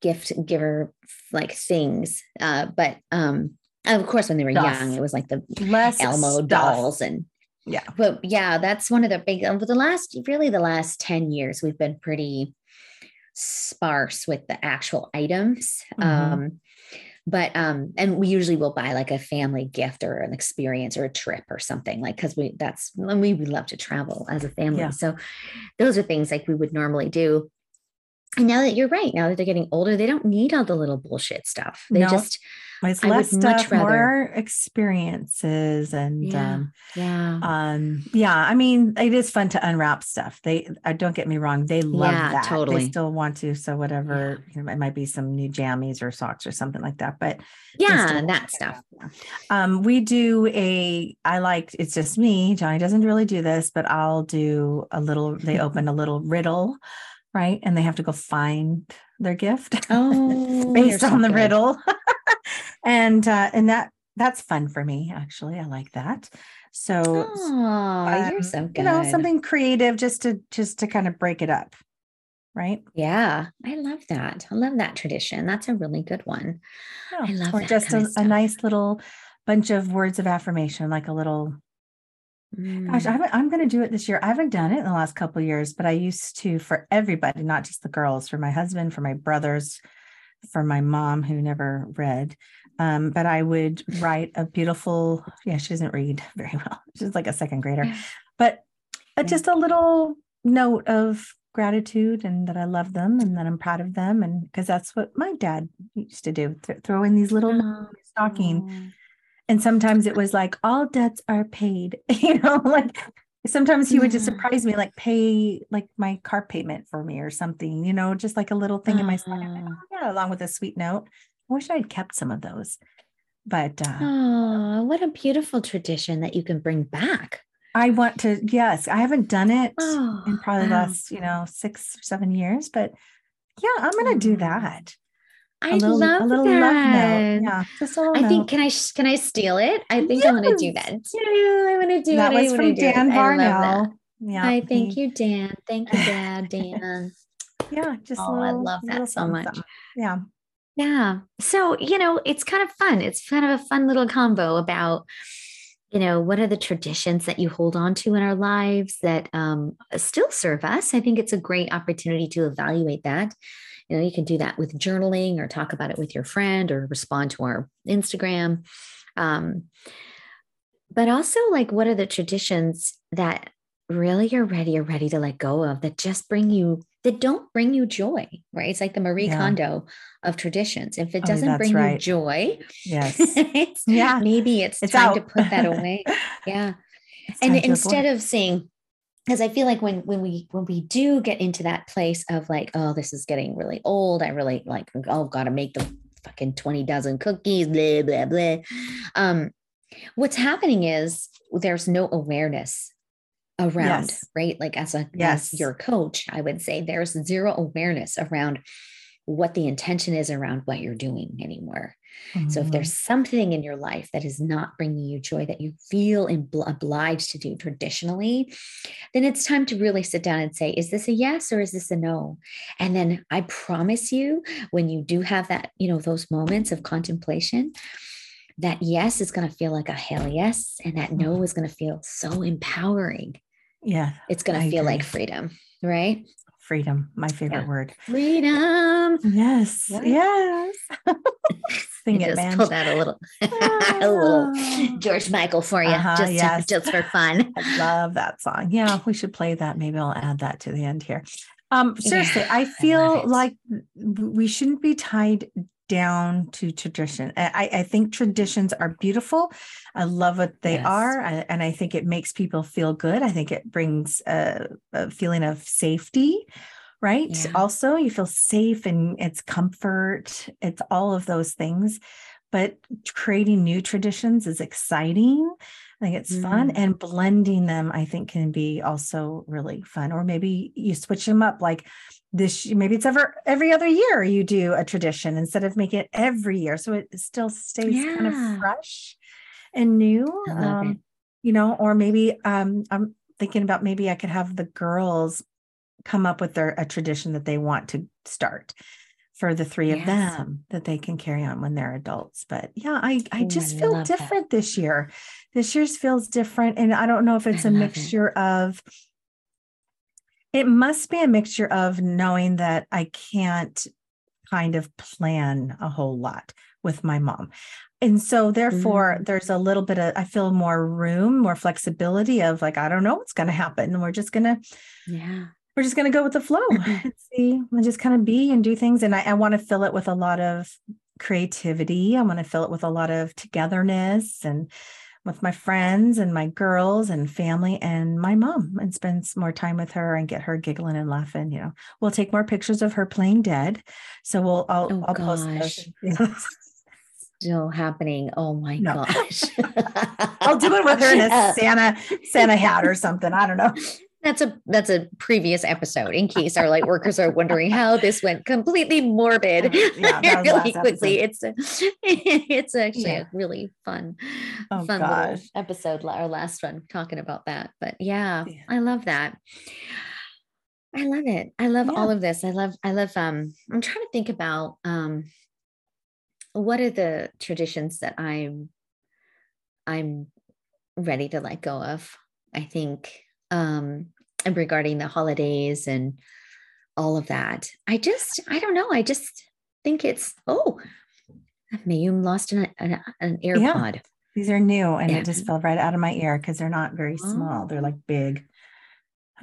gift giver like things. Uh, but um, of course, when they were stuff. young, it was like the less Elmo stuff. dolls and yeah. But yeah, that's one of the big, over the last, really the last 10 years, we've been pretty sparse with the actual items. Mm-hmm. Um, but um and we usually will buy like a family gift or an experience or a trip or something like because we that's when we, we love to travel as a family yeah. so those are things like we would normally do and now that you're right now that they're getting older they don't need all the little bullshit stuff they no. just it's less stuff, rather... more experiences, and yeah, um, yeah, um, yeah. I mean, it is fun to unwrap stuff. They, uh, don't get me wrong, they love yeah, that. Totally, they still want to. So whatever, yeah. you know, it might be some new jammies or socks or something like that. But yeah, that stuff. Um, we do a. I like. It's just me. Johnny doesn't really do this, but I'll do a little. They open a little riddle right? And they have to go find their gift oh, based on the good. riddle. and uh, and that that's fun for me actually. I like that. So, oh, um, you're so good. You know, something creative just to just to kind of break it up. Right. Yeah. I love that. I love that tradition. That's a really good one. Yeah. I love or just a, a, nice little bunch of words of affirmation, like a little mm. Gosh, I am going to do it this year. I haven't done it in the last couple years, but I used to for everybody, not just the girls, for my husband, for my brothers, for my mom who never read. Um, but I would write a beautiful, yeah, she doesn't read very well. She's like a second grader, but uh, just a little note of gratitude and that I love them and that I'm proud of them. And because that's what my dad used to do, th- throw in these little oh. stocking. And sometimes it was like, all debts are paid, you know, like sometimes he would just surprise me, like pay like my car payment for me or something, you know, just like a little thing in my like, oh, yeah, along with a sweet note. I wish I'd kept some of those. But uh, oh, what a beautiful tradition that you can bring back. I want to, yes, I haven't done it oh, in probably wow. last, you know, six or seven years, but yeah, I'm going to do that. I little, love that. Love yeah, just a little I note. think can I can I steal it? I think yes. I want to do that. Yeah, I want to do that was from Dan Varnell. Yeah. I thank you, Dan. Thank you, Dad, Dan. yeah, just oh, little, I love that so much. Something. Yeah. Yeah. So, you know, it's kind of fun. It's kind of a fun little combo about, you know, what are the traditions that you hold on to in our lives that um, still serve us? I think it's a great opportunity to evaluate that. You know, you can do that with journaling or talk about it with your friend or respond to our Instagram. Um, but also, like, what are the traditions that really you're ready, you're ready to let go of that just bring you that don't bring you joy, right? It's like the Marie yeah. Kondo of traditions. If it oh, doesn't oh, bring right. you joy, yes, it's, yeah, maybe it's, it's time out. to put that away. Yeah. and instead of saying, because I feel like when when we when we do get into that place of like, oh, this is getting really old. I really like, oh, gotta make the fucking 20 dozen cookies, blah, blah, blah. Um, what's happening is there's no awareness around, yes. right? Like as a yes. as your coach, I would say there's zero awareness around what the intention is around what you're doing anymore. Mm-hmm. So if there's mm-hmm. something in your life that is not bringing you joy that you feel obliged to do traditionally, then it's time to really sit down and say, is this a yes or is this a no? And then I promise you, when you do have that, you know, those moments of contemplation, that yes is going to feel like a hell yes, and that no mm-hmm. is going to feel so empowering. Yeah. It's going to feel agree. like freedom, right? Freedom, my favorite yeah. word. Freedom. Yes. Yes. Sing it, man. Pull that a little, a little ah. George Michael for you, uh-huh, just, yes. just for fun. I love that song. Yeah, we should play that. Maybe I'll add that to the end here. Um, seriously, yeah, I feel I like we shouldn't be tied down to tradition. I, I think traditions are beautiful. I love what they yes. are. I, and I think it makes people feel good. I think it brings a, a feeling of safety, right? Yeah. Also, you feel safe and it's comfort, it's all of those things. But creating new traditions is exciting. I think it's mm. fun and blending them, I think, can be also really fun. Or maybe you switch them up like this, maybe it's ever every other year you do a tradition instead of make it every year. So it still stays yeah. kind of fresh and new. Um, you know, or maybe um, I'm thinking about maybe I could have the girls come up with their a tradition that they want to start for the three yes. of them that they can carry on when they're adults. But yeah, I I just I feel different that. this year. This year's feels different. And I don't know if it's I a mixture it. of it must be a mixture of knowing that I can't kind of plan a whole lot with my mom. And so therefore mm-hmm. there's a little bit of I feel more room, more flexibility of like I don't know what's going to happen. We're just going to Yeah. We're just going to go with the flow and see and just kind of be and do things and I, I want to fill it with a lot of creativity. I want to fill it with a lot of togetherness and with my friends and my girls and family and my mom and spend more time with her and get her giggling and laughing. You know, we'll take more pictures of her playing dead. So we'll I'll, oh, I'll post those. Still happening. Oh my no. gosh. I'll do it with her in a Santa Santa hat or something. I don't know. That's a that's a previous episode in case our light workers are wondering how this went completely morbid yeah, really quickly. It's a, it's actually yeah. a really fun, oh, fun little episode, our last one talking about that. But yeah, yeah. I love that. I love it. I love all of this. I love, I love, um, I'm trying to think about um what are the traditions that I'm I'm ready to let go of. I think um and regarding the holidays and all of that. I just, I don't know. I just think it's, oh, Mayum lost an, an, an AirPod. Yeah, these are new and yeah. it just fell right out of my ear because they're not very oh. small. Oh. They're like big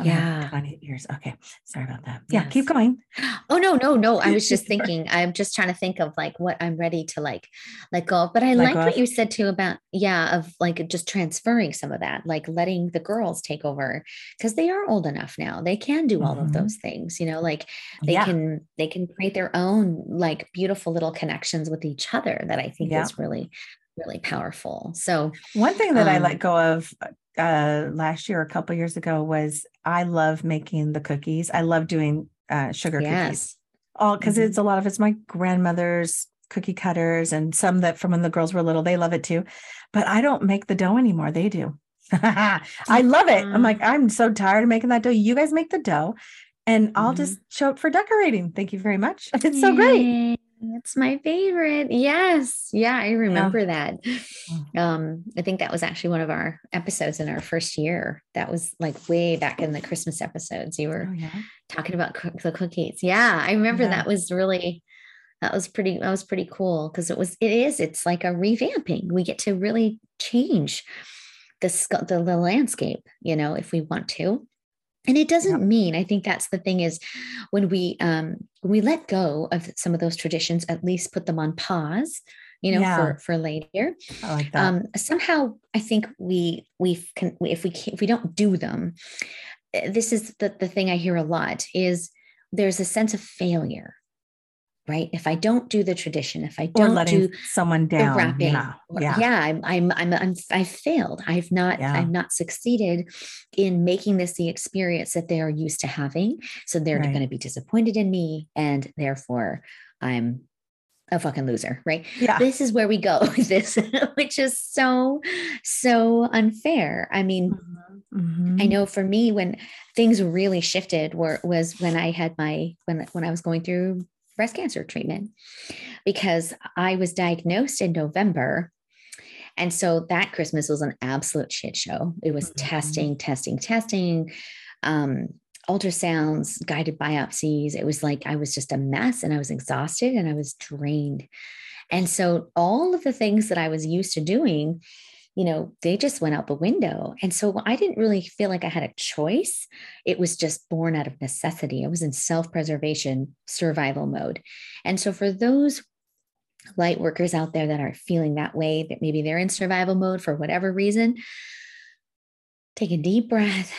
yeah. 20 years. Okay. Sorry about that. Yeah. Keep going. Oh, no, no, no. I was just thinking, I'm just trying to think of like what I'm ready to like let go of. But I like what you said too about, yeah, of like just transferring some of that, like letting the girls take over because they are old enough now. They can do all mm-hmm. of those things, you know, like they yeah. can, they can create their own like beautiful little connections with each other that I think yeah. is really, really powerful. So one thing that um, I let go of uh, last year, a couple years ago, was I love making the cookies. I love doing uh, sugar yes. cookies. All because mm-hmm. it's a lot of it's my grandmother's cookie cutters and some that from when the girls were little, they love it too. But I don't make the dough anymore. They do. I love it. I'm like, I'm so tired of making that dough. You guys make the dough and I'll mm-hmm. just show up for decorating. Thank you very much. It's so great. It's my favorite. Yes. Yeah, I remember yeah. that. Mm. Um, I think that was actually one of our episodes in our first year. That was like way back in the Christmas episodes. You were oh, yeah. talking about the cookies. Yeah, I remember yeah. that was really that was pretty that was pretty cool because it was it is it's like a revamping. We get to really change the the, the landscape, you know, if we want to and it doesn't yeah. mean i think that's the thing is when we um when we let go of some of those traditions at least put them on pause you know yeah. for for later I like that. um somehow i think we we can if we can, if we don't do them eh, this is the, the thing i hear a lot is there's a sense of failure right? If I don't do the tradition, if I don't do someone down, wrapping, yeah, yeah, yeah I'm, I'm, I'm, I'm, I've failed. I've not, yeah. I've not succeeded in making this the experience that they are used to having. So they're right. going to be disappointed in me, and therefore, I'm a fucking loser, right? Yeah. This is where we go with this, which is so, so unfair. I mean, mm-hmm. mm-hmm. I know for me, when things really shifted were was when I had my when when I was going through breast cancer treatment because I was diagnosed in November. And so that Christmas was an absolute shit show. It was mm-hmm. testing, testing, testing, um, ultrasounds, guided biopsies. It was like I was just a mess and I was exhausted and I was drained. And so all of the things that I was used to doing you know, they just went out the window. And so I didn't really feel like I had a choice. It was just born out of necessity. I was in self preservation, survival mode. And so for those light workers out there that are feeling that way, that maybe they're in survival mode for whatever reason, take a deep breath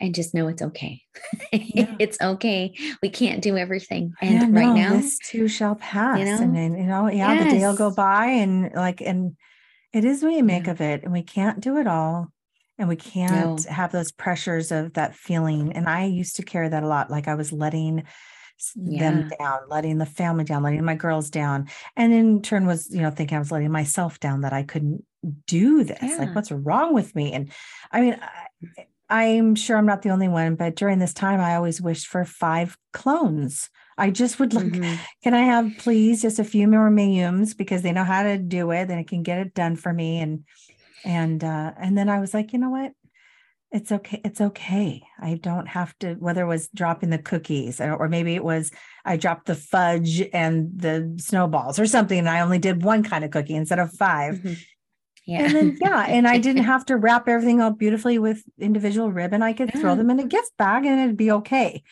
and just know it's okay. Yeah. it's okay. We can't do everything. And yeah, no, right now, this too shall pass. You know? And then, you know, yeah, yes. the day will go by and like, and it is what you make yeah. of it. And we can't do it all. And we can't no. have those pressures of that feeling. And I used to carry that a lot. Like I was letting yeah. them down, letting the family down, letting my girls down. And in turn was, you know, thinking I was letting myself down that I couldn't do this. Yeah. Like, what's wrong with me? And I mean, I, I'm sure I'm not the only one, but during this time, I always wished for five clones I just would like, mm-hmm. can I have please just a few more Mayums because they know how to do it and it can get it done for me. And, and, uh, and then I was like, you know what? it's okay it's okay i don't have to whether it was dropping the cookies or maybe it was i dropped the fudge and the snowballs or something and i only did one kind of cookie instead of 5 mm-hmm. yeah and then yeah and i didn't have to wrap everything up beautifully with individual ribbon i could yeah. throw them in a gift bag and it'd be okay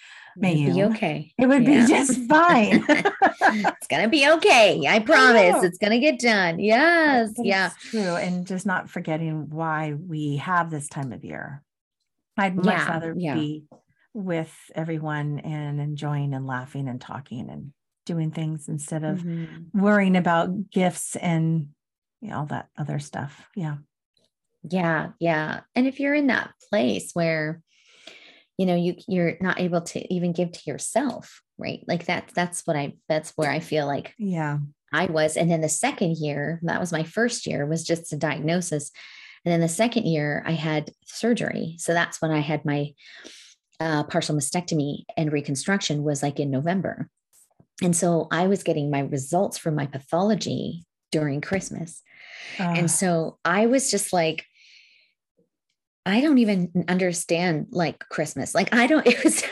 It'd be okay. It would yeah. be just fine. it's gonna be okay. I promise. It's gonna get done. Yes. yeah. True. And just not forgetting why we have this time of year. I'd much yeah, rather yeah. be with everyone and enjoying and laughing and talking and doing things instead of mm-hmm. worrying about gifts and you know, all that other stuff. Yeah. Yeah. Yeah. And if you're in that place where, you know, you you're not able to even give to yourself, right? Like that's that's what I that's where I feel like yeah I was. And then the second year, that was my first year, was just a diagnosis. And then the second year, I had surgery. So that's when I had my uh, partial mastectomy and reconstruction was like in November. And so I was getting my results from my pathology during Christmas. Uh. And so I was just like, I don't even understand like Christmas. Like I don't, it was,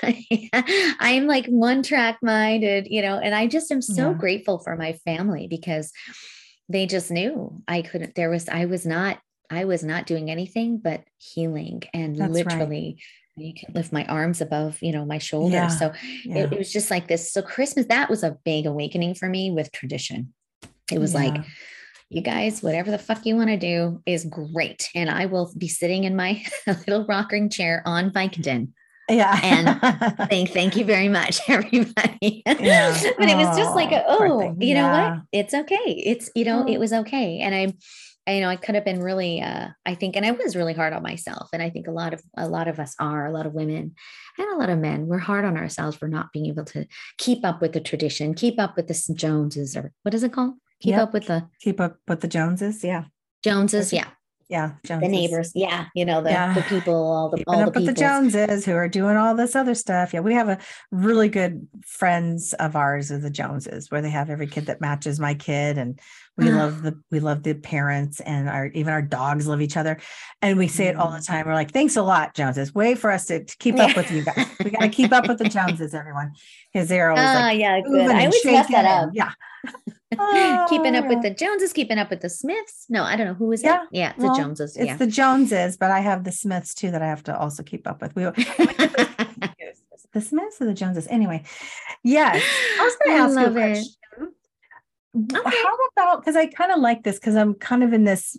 I'm like one track minded, you know, and I just am so yeah. grateful for my family because they just knew I couldn't, there was, I was not I was not doing anything but healing and That's literally right. you can lift my arms above, you know, my shoulders. Yeah. So yeah. It, it, was just like this. So Christmas, that was a big awakening for me with tradition. It was yeah. like, you guys, whatever the fuck you want to do is great. And I will be sitting in my little rocking chair on Vicodin. Yeah. and thank thank you very much, everybody. Yeah. but it was just like, a, oh, you know what? It's okay. It's, you know, it was okay. And I you know, I could have been really, uh, I think, and I was really hard on myself. And I think a lot of, a lot of us are, a lot of women and a lot of men, we're hard on ourselves for not being able to keep up with the tradition, keep up with the Joneses or what is it called? Keep yep. up with the, keep up with the Joneses. Yeah. Joneses. Yeah yeah Joneses. the neighbors yeah you know the, yeah. the people all the Keeping all the, the joneses who are doing all this other stuff yeah we have a really good friends of ours of the joneses where they have every kid that matches my kid and we love the we love the parents and our even our dogs love each other and we say it all the mm. time we're like thanks a lot joneses Way for us to, to keep up with you guys we got to keep up with the joneses everyone because they're always uh, like yeah good i always mess that up yeah oh, keeping up with oh. the Joneses, keeping up with the Smiths. No, I don't know who is yeah. it. Yeah, it's well, the Joneses. It's yeah. the Joneses, but I have the Smiths too that I have to also keep up with. We the Smiths or the Joneses. Anyway, yes. I was going to ask you a question. Okay. How about because I kind of like this because I'm kind of in this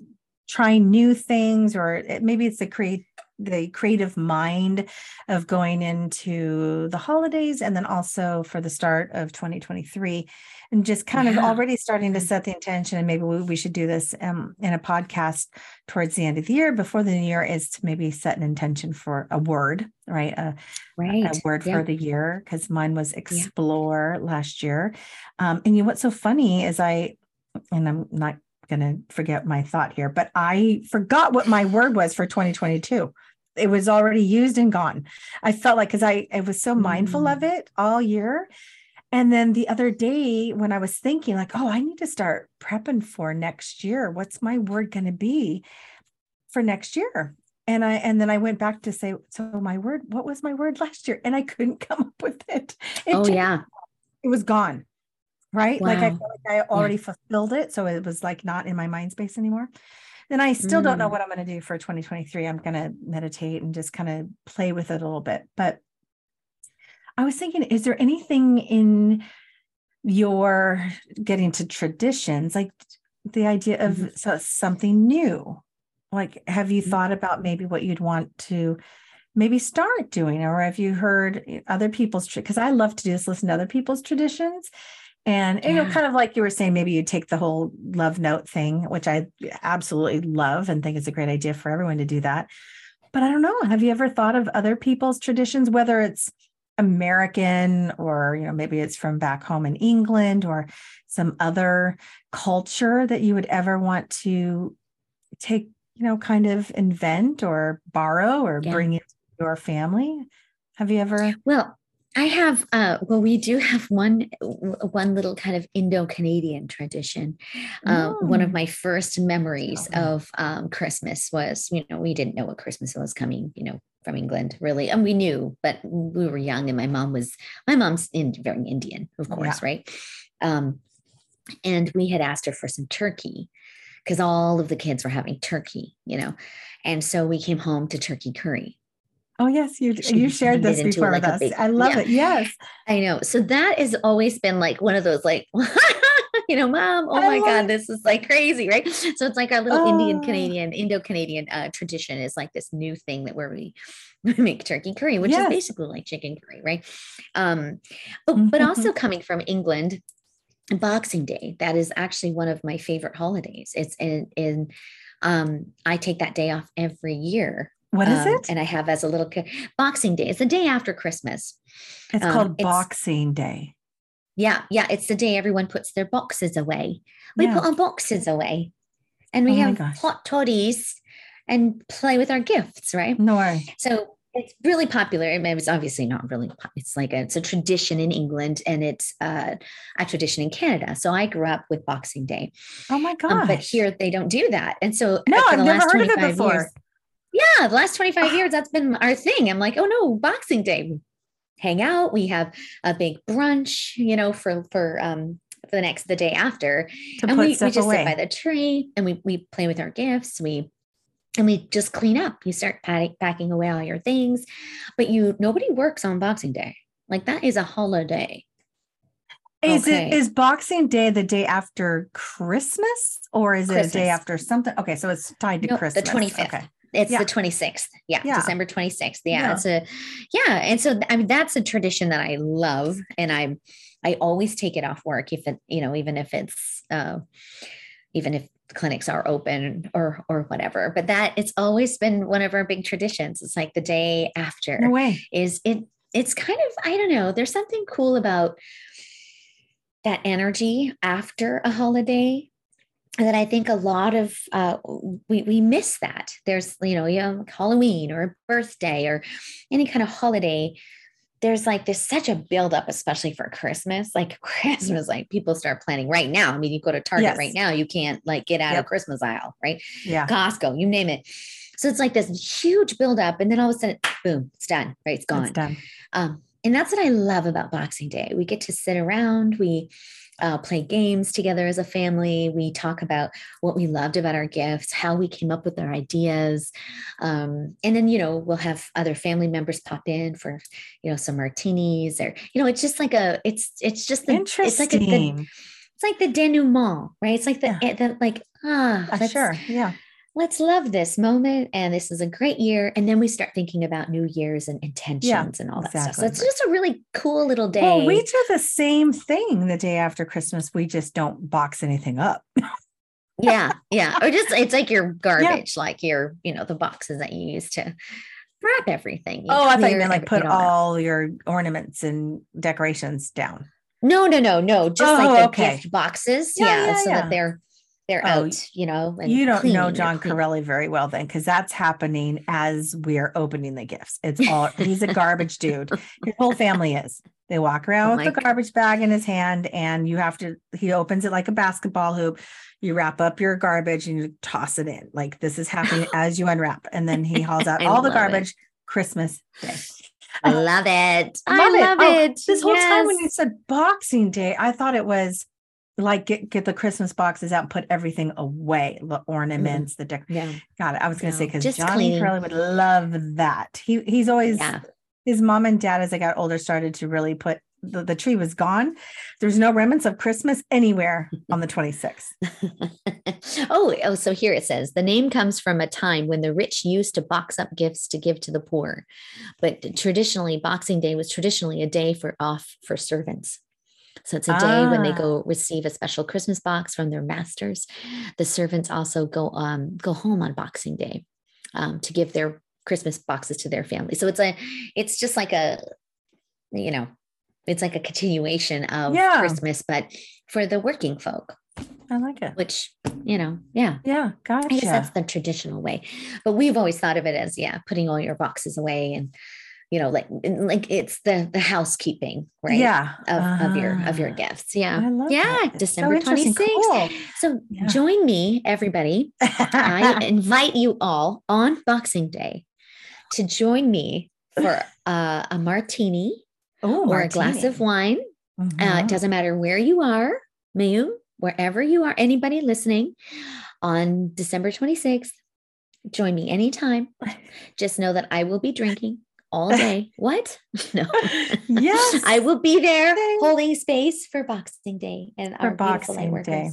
trying new things, or it, maybe it's the create the creative mind of going into the holidays and then also for the start of 2023 and just kind yeah. of already starting to set the intention and maybe we, we should do this um, in a podcast towards the end of the year before the new year is to maybe set an intention for a word right a, right. a word yeah. for the year because mine was explore yeah. last year um, and you know what's so funny is i and i'm not going to forget my thought here, but I forgot what my word was for 2022. It was already used and gone. I felt like because I, I was so mindful mm. of it all year. And then the other day when I was thinking, like, oh, I need to start prepping for next year. What's my word going to be for next year? And I and then I went back to say, so my word, what was my word last year? And I couldn't come up with it. it oh yeah. It was gone right? Wow. Like I like I already yeah. fulfilled it. So it was like not in my mind space anymore. Then I still mm. don't know mm. what I'm going to do for 2023. I'm going to meditate and just kind of play with it a little bit. But I was thinking, is there anything in your getting to traditions, like the idea of mm-hmm. so, something new? Like, have you mm-hmm. thought about maybe what you'd want to maybe start doing, or have you heard other people's? Because I love to do this, listen to other people's traditions and yeah. you know, kind of like you were saying, maybe you take the whole love note thing, which I absolutely love and think is a great idea for everyone to do that. But I don't know. Have you ever thought of other people's traditions, whether it's American or you know maybe it's from back home in England or some other culture that you would ever want to take you know kind of invent or borrow or yeah. bring into your family? Have you ever? Well, I have uh well we do have one one little kind of Indo-Canadian tradition. Uh, one of mm. my first memories of um, Christmas was, you know, we didn't know what Christmas was coming, you know, from England, really. And we knew, but we were young and my mom was my mom's in very Indian, of course, yeah. right? Um, and we had asked her for some turkey because all of the kids were having turkey, you know. And so we came home to turkey curry. Oh yes, you she, you shared this before like with us. Big, I love yeah. it. Yes, I know. So that has always been like one of those like, you know, mom. Oh my god, this is like crazy, right? So it's like our little oh. Indian Canadian, Indo Canadian uh, tradition is like this new thing that where we make turkey curry, which yes. is basically like chicken curry, right? Um, but but also coming from England, Boxing Day. That is actually one of my favorite holidays. It's in in um, I take that day off every year what is um, it? And I have as a little kid. Boxing Day. It's the day after Christmas. It's um, called Boxing Day. Yeah, yeah. It's the day everyone puts their boxes away. We yeah. put our boxes away, and we oh have hot toddies and play with our gifts. Right? No way. So it's really popular. I mean, it's obviously not really. It's like a, it's a tradition in England, and it's uh, a tradition in Canada. So I grew up with Boxing Day. Oh my god! Um, but here they don't do that, and so no, I've never heard of it before. Years, yeah, the last 25 years, that's been our thing. I'm like, oh no, Boxing Day. Hang out. We have a big brunch, you know, for for um for the next the day after. And we, we just away. sit by the tree and we we play with our gifts. We and we just clean up. You start packing, packing away all your things, but you nobody works on Boxing Day. Like that is a holiday. Is okay. it is Boxing Day the day after Christmas or is Christmas. it a day after something? Okay, so it's tied to Christmas. The 25th. Okay. It's yeah. the 26th. Yeah, yeah, December 26th. Yeah, yeah. It's a yeah. And so I mean that's a tradition that I love. And I I always take it off work if it, you know, even if it's uh even if clinics are open or or whatever. But that it's always been one of our big traditions. It's like the day after. No way. Is it it's kind of, I don't know, there's something cool about that energy after a holiday that I think a lot of uh, we we miss that. There's you know, you know, Halloween or a birthday or any kind of holiday. There's like there's such a buildup, especially for Christmas. Like Christmas, like people start planning right now. I mean, you go to Target yes. right now, you can't like get out yep. of Christmas aisle, right? Yeah, Costco, you name it. So it's like this huge buildup, and then all of a sudden, boom, it's done. Right, it's gone. It's done. Um, and that's what I love about Boxing Day. We get to sit around. We uh, play games together as a family. We talk about what we loved about our gifts, how we came up with our ideas. Um, and then, you know, we'll have other family members pop in for, you know, some martinis or, you know, it's just like a, it's, it's just, the, Interesting. it's like a, the, it's like the denouement, right? It's like the, yeah. the like, ah, uh, sure. Yeah let's love this moment and this is a great year and then we start thinking about new years and intentions yeah, and all exactly. that stuff. So it's just a really cool little day well, we do the same thing the day after christmas. We just don't box anything up. Yeah yeah. Or just it's like your garbage yeah. like your you know the boxes that you use to wrap everything you oh i thought you meant like put all your ornaments and decorations down. No no no no. Just oh, like the oh, okay. gift boxes. Yeah, yeah so that they're they're oh, out, you know. you don't know John Corelli very well then, because that's happening as we're opening the gifts. It's all he's a garbage dude. His whole family is. They walk around oh with the garbage bag in his hand, and you have to, he opens it like a basketball hoop. You wrap up your garbage and you toss it in. Like this is happening as you unwrap. And then he hauls out all the garbage it. Christmas Day. I love it. I love, love oh, it. it. Oh, this whole time when you said Boxing Day, I thought it was like get get the Christmas boxes out and put everything away, the ornaments, mm. the deck. Yeah, got it. I was gonna say because Johnny Curly would love that. He he's always yeah. his mom and dad as they got older started to really put the, the tree was gone. There's no remnants of Christmas anywhere on the 26th. oh, oh, so here it says the name comes from a time when the rich used to box up gifts to give to the poor. But traditionally, Boxing Day was traditionally a day for off for servants. So it's a day ah. when they ah. go receive a special Christmas box from their masters. The servants also go um, go home on Boxing Day um, to give their Christmas boxes to their family. So it's a it's just like a you know it's like a continuation of yeah. Christmas, but for the working folk. I like it. Which, you know, yeah. Yeah. Gotcha. I guess that's the traditional way. But we've always thought of it as, yeah, putting all your boxes away and you know, like like it's the the housekeeping, right? Yeah, of, uh, of your of your ah. gifts. Yeah, yeah, that. December twenty sixth. Cool. So yeah. join me, everybody. I invite you all on Boxing Day to join me for uh, a martini Ooh, or martini. a glass of wine. Mm-hmm. Uh, it mm-hmm. doesn't matter where you are, Mayum, wherever you are, anybody listening on December 26th, join me anytime. Just know that I will be drinking all day. what? No. yes. I will be there holding space for Boxing Day and for our Boxing. Day.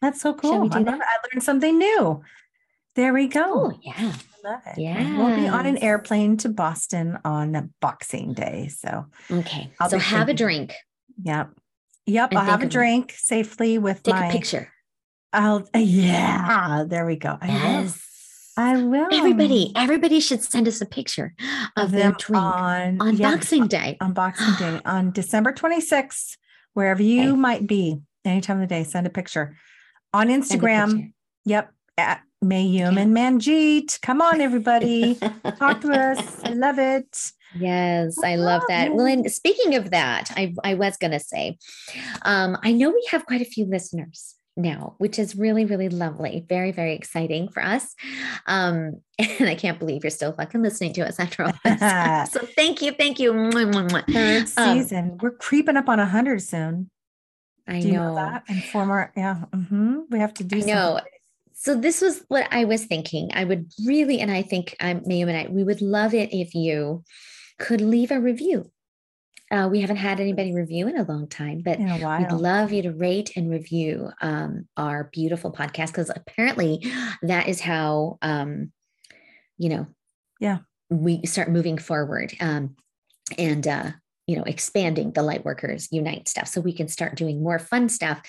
That's so cool. I, I learned something new. There we go. Oh, yeah. love it. Yeah. We'll be on an airplane to Boston on Boxing Day. So, okay. I'll so have a drink. Yep. Yep. I'll have a drink safely with take my a picture. I'll, yeah. There we go. I yes. Will. I will. Everybody, everybody should send us a picture of, of their drink on, on yeah, Boxing Day. On Boxing Day on December 26th, wherever you okay. might be, any time of the day, send a picture on Instagram. Yep. At Mayum and Manjeet. Come on, everybody. Talk to us. I love it. Yes, I love that. Well, and speaking of that, I, I was going to say, um, I know we have quite a few listeners now, which is really, really lovely. Very, very exciting for us. Um, and I can't believe you're still fucking listening to us after all this. so thank you. Thank you. Third um, season. Um, We're creeping up on a hundred soon. I know. know. that. And former, yeah. Mm-hmm. We have to do I know. So this was what I was thinking. I would really, and I think um, Mayum and I, we would love it if you could leave a review. Uh, we haven't had anybody review in a long time, but we'd love you to rate and review um, our beautiful podcast because apparently that is how, um, you know, yeah, we start moving forward um, and uh, you know expanding the Lightworkers Unite stuff, so we can start doing more fun stuff.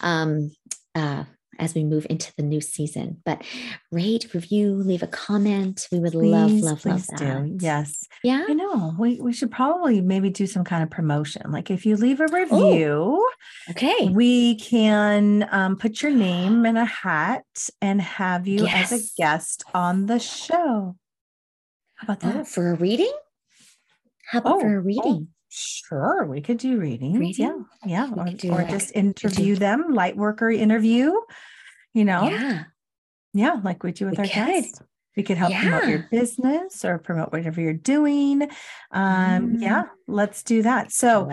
Um, uh, as we move into the new season. But rate, review, leave a comment. We would please, love, love, love that. Do. Yes. Yeah. You know, we, we should probably maybe do some kind of promotion. Like if you leave a review, Ooh, okay, we can um, put your name in a hat and have you yes. as a guest on the show. How about that? Oh, for a reading? How about oh, for a oh, reading? Oh. Sure, we could do readings. Reading? Yeah, yeah, or, or just interview them, light worker interview. You know, yeah, yeah, like we do with we our could. guests. We could help yeah. promote your business or promote whatever you're doing. Um, mm. Yeah, let's do that. So.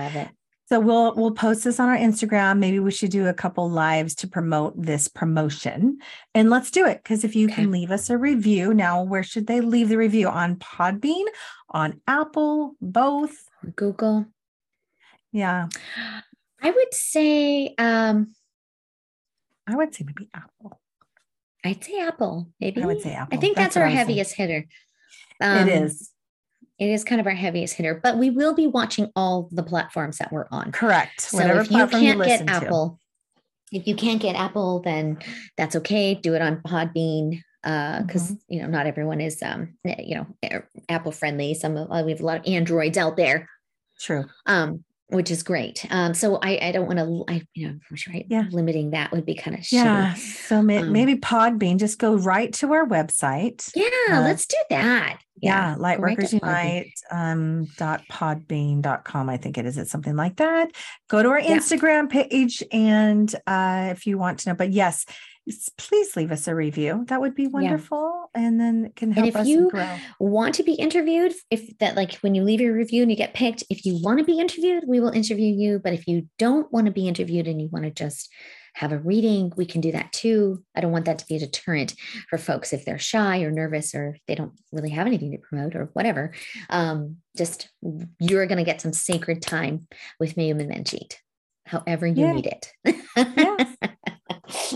So we'll we'll post this on our Instagram. Maybe we should do a couple lives to promote this promotion. And let's do it because if you okay. can leave us a review now, where should they leave the review on Podbean, on Apple, both? Google. Yeah. I would say um I would say maybe Apple. I'd say Apple, maybe. I would say Apple. I think that's, that's our heaviest hitter. Um, it is. It is kind of our heaviest hitter, but we will be watching all the platforms that we're on. Correct. So Whatever if you can't you get Apple, to. if you can't get Apple, then that's okay. Do it on Podbean because uh, mm-hmm. you know not everyone is um you know Apple friendly. Some of uh, we have a lot of Androids out there. True. Um, which is great. Um, so I, I don't want to, I, you know, i'm right. Yeah. Limiting that would be kind of yeah. So may, um, maybe Podbean, just go right to our website. Yeah, uh, let's do that. Yeah, yeah Lightworkers Unite um, dot podbean dot com. I think it is. It's something like that. Go to our Instagram yeah. page, and uh, if you want to know, but yes, please leave us a review. That would be wonderful. Yeah. And then it can help and if us you grow. want to be interviewed, if that like when you leave your review and you get picked, if you want to be interviewed, we will interview you. But if you don't want to be interviewed and you want to just have a reading, we can do that too. I don't want that to be a deterrent for folks if they're shy or nervous or they don't really have anything to promote or whatever. Um, just you're going to get some sacred time with Mayum and Manjeet, however you yeah. need it. yes.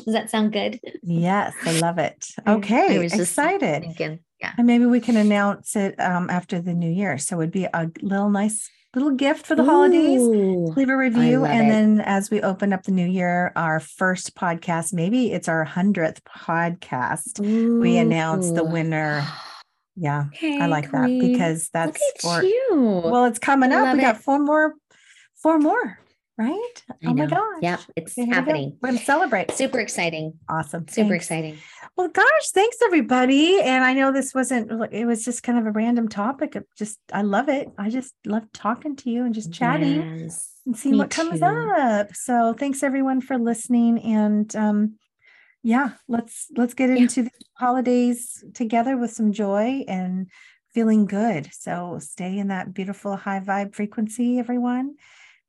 Does that sound good? Yes, I love it. Okay, I was excited. Thinking, yeah. And maybe we can announce it um, after the new year. So it'd be a little nice little gift for the Ooh, holidays. Leave a review. And it. then as we open up the new year, our first podcast, maybe it's our 100th podcast, Ooh. we announce the winner. Yeah, okay, I like queen. that because that's for you. well, it's coming up. We got four more, four more right? oh my gosh. Yeah, It's okay, happening. We're going to celebrate. Super exciting. Awesome. Super thanks. exciting. Well, gosh, thanks everybody. And I know this wasn't, it was just kind of a random topic. Of just, I love it. I just love talking to you and just chatting yes, and seeing what too. comes up. So thanks everyone for listening. And um, yeah, let's, let's get yeah. into the holidays together with some joy and feeling good. So stay in that beautiful high vibe frequency, everyone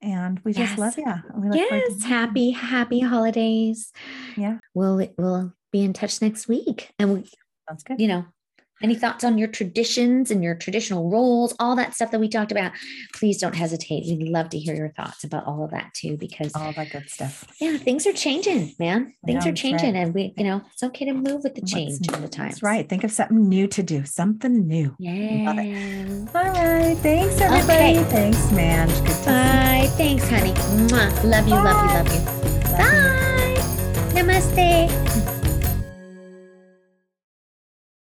and we just yes. love you. yes, happy happy holidays. Yeah, we'll we'll be in touch next week, and we sounds good. You know, any thoughts on your traditions and your traditional roles, all that stuff that we talked about, please don't hesitate. We'd love to hear your thoughts about all of that too, because all that good stuff. Yeah, things are changing, man. Things know, are changing. Right. And we, you know, it's okay to move with the change all the time. That's right. Think of something new to do, something new. Yeah. All right. Thanks, everybody. Okay. Thanks, man. Bye. Thanks, honey. Mwah. Love you, Bye. love you, love you. Bye. Namaste.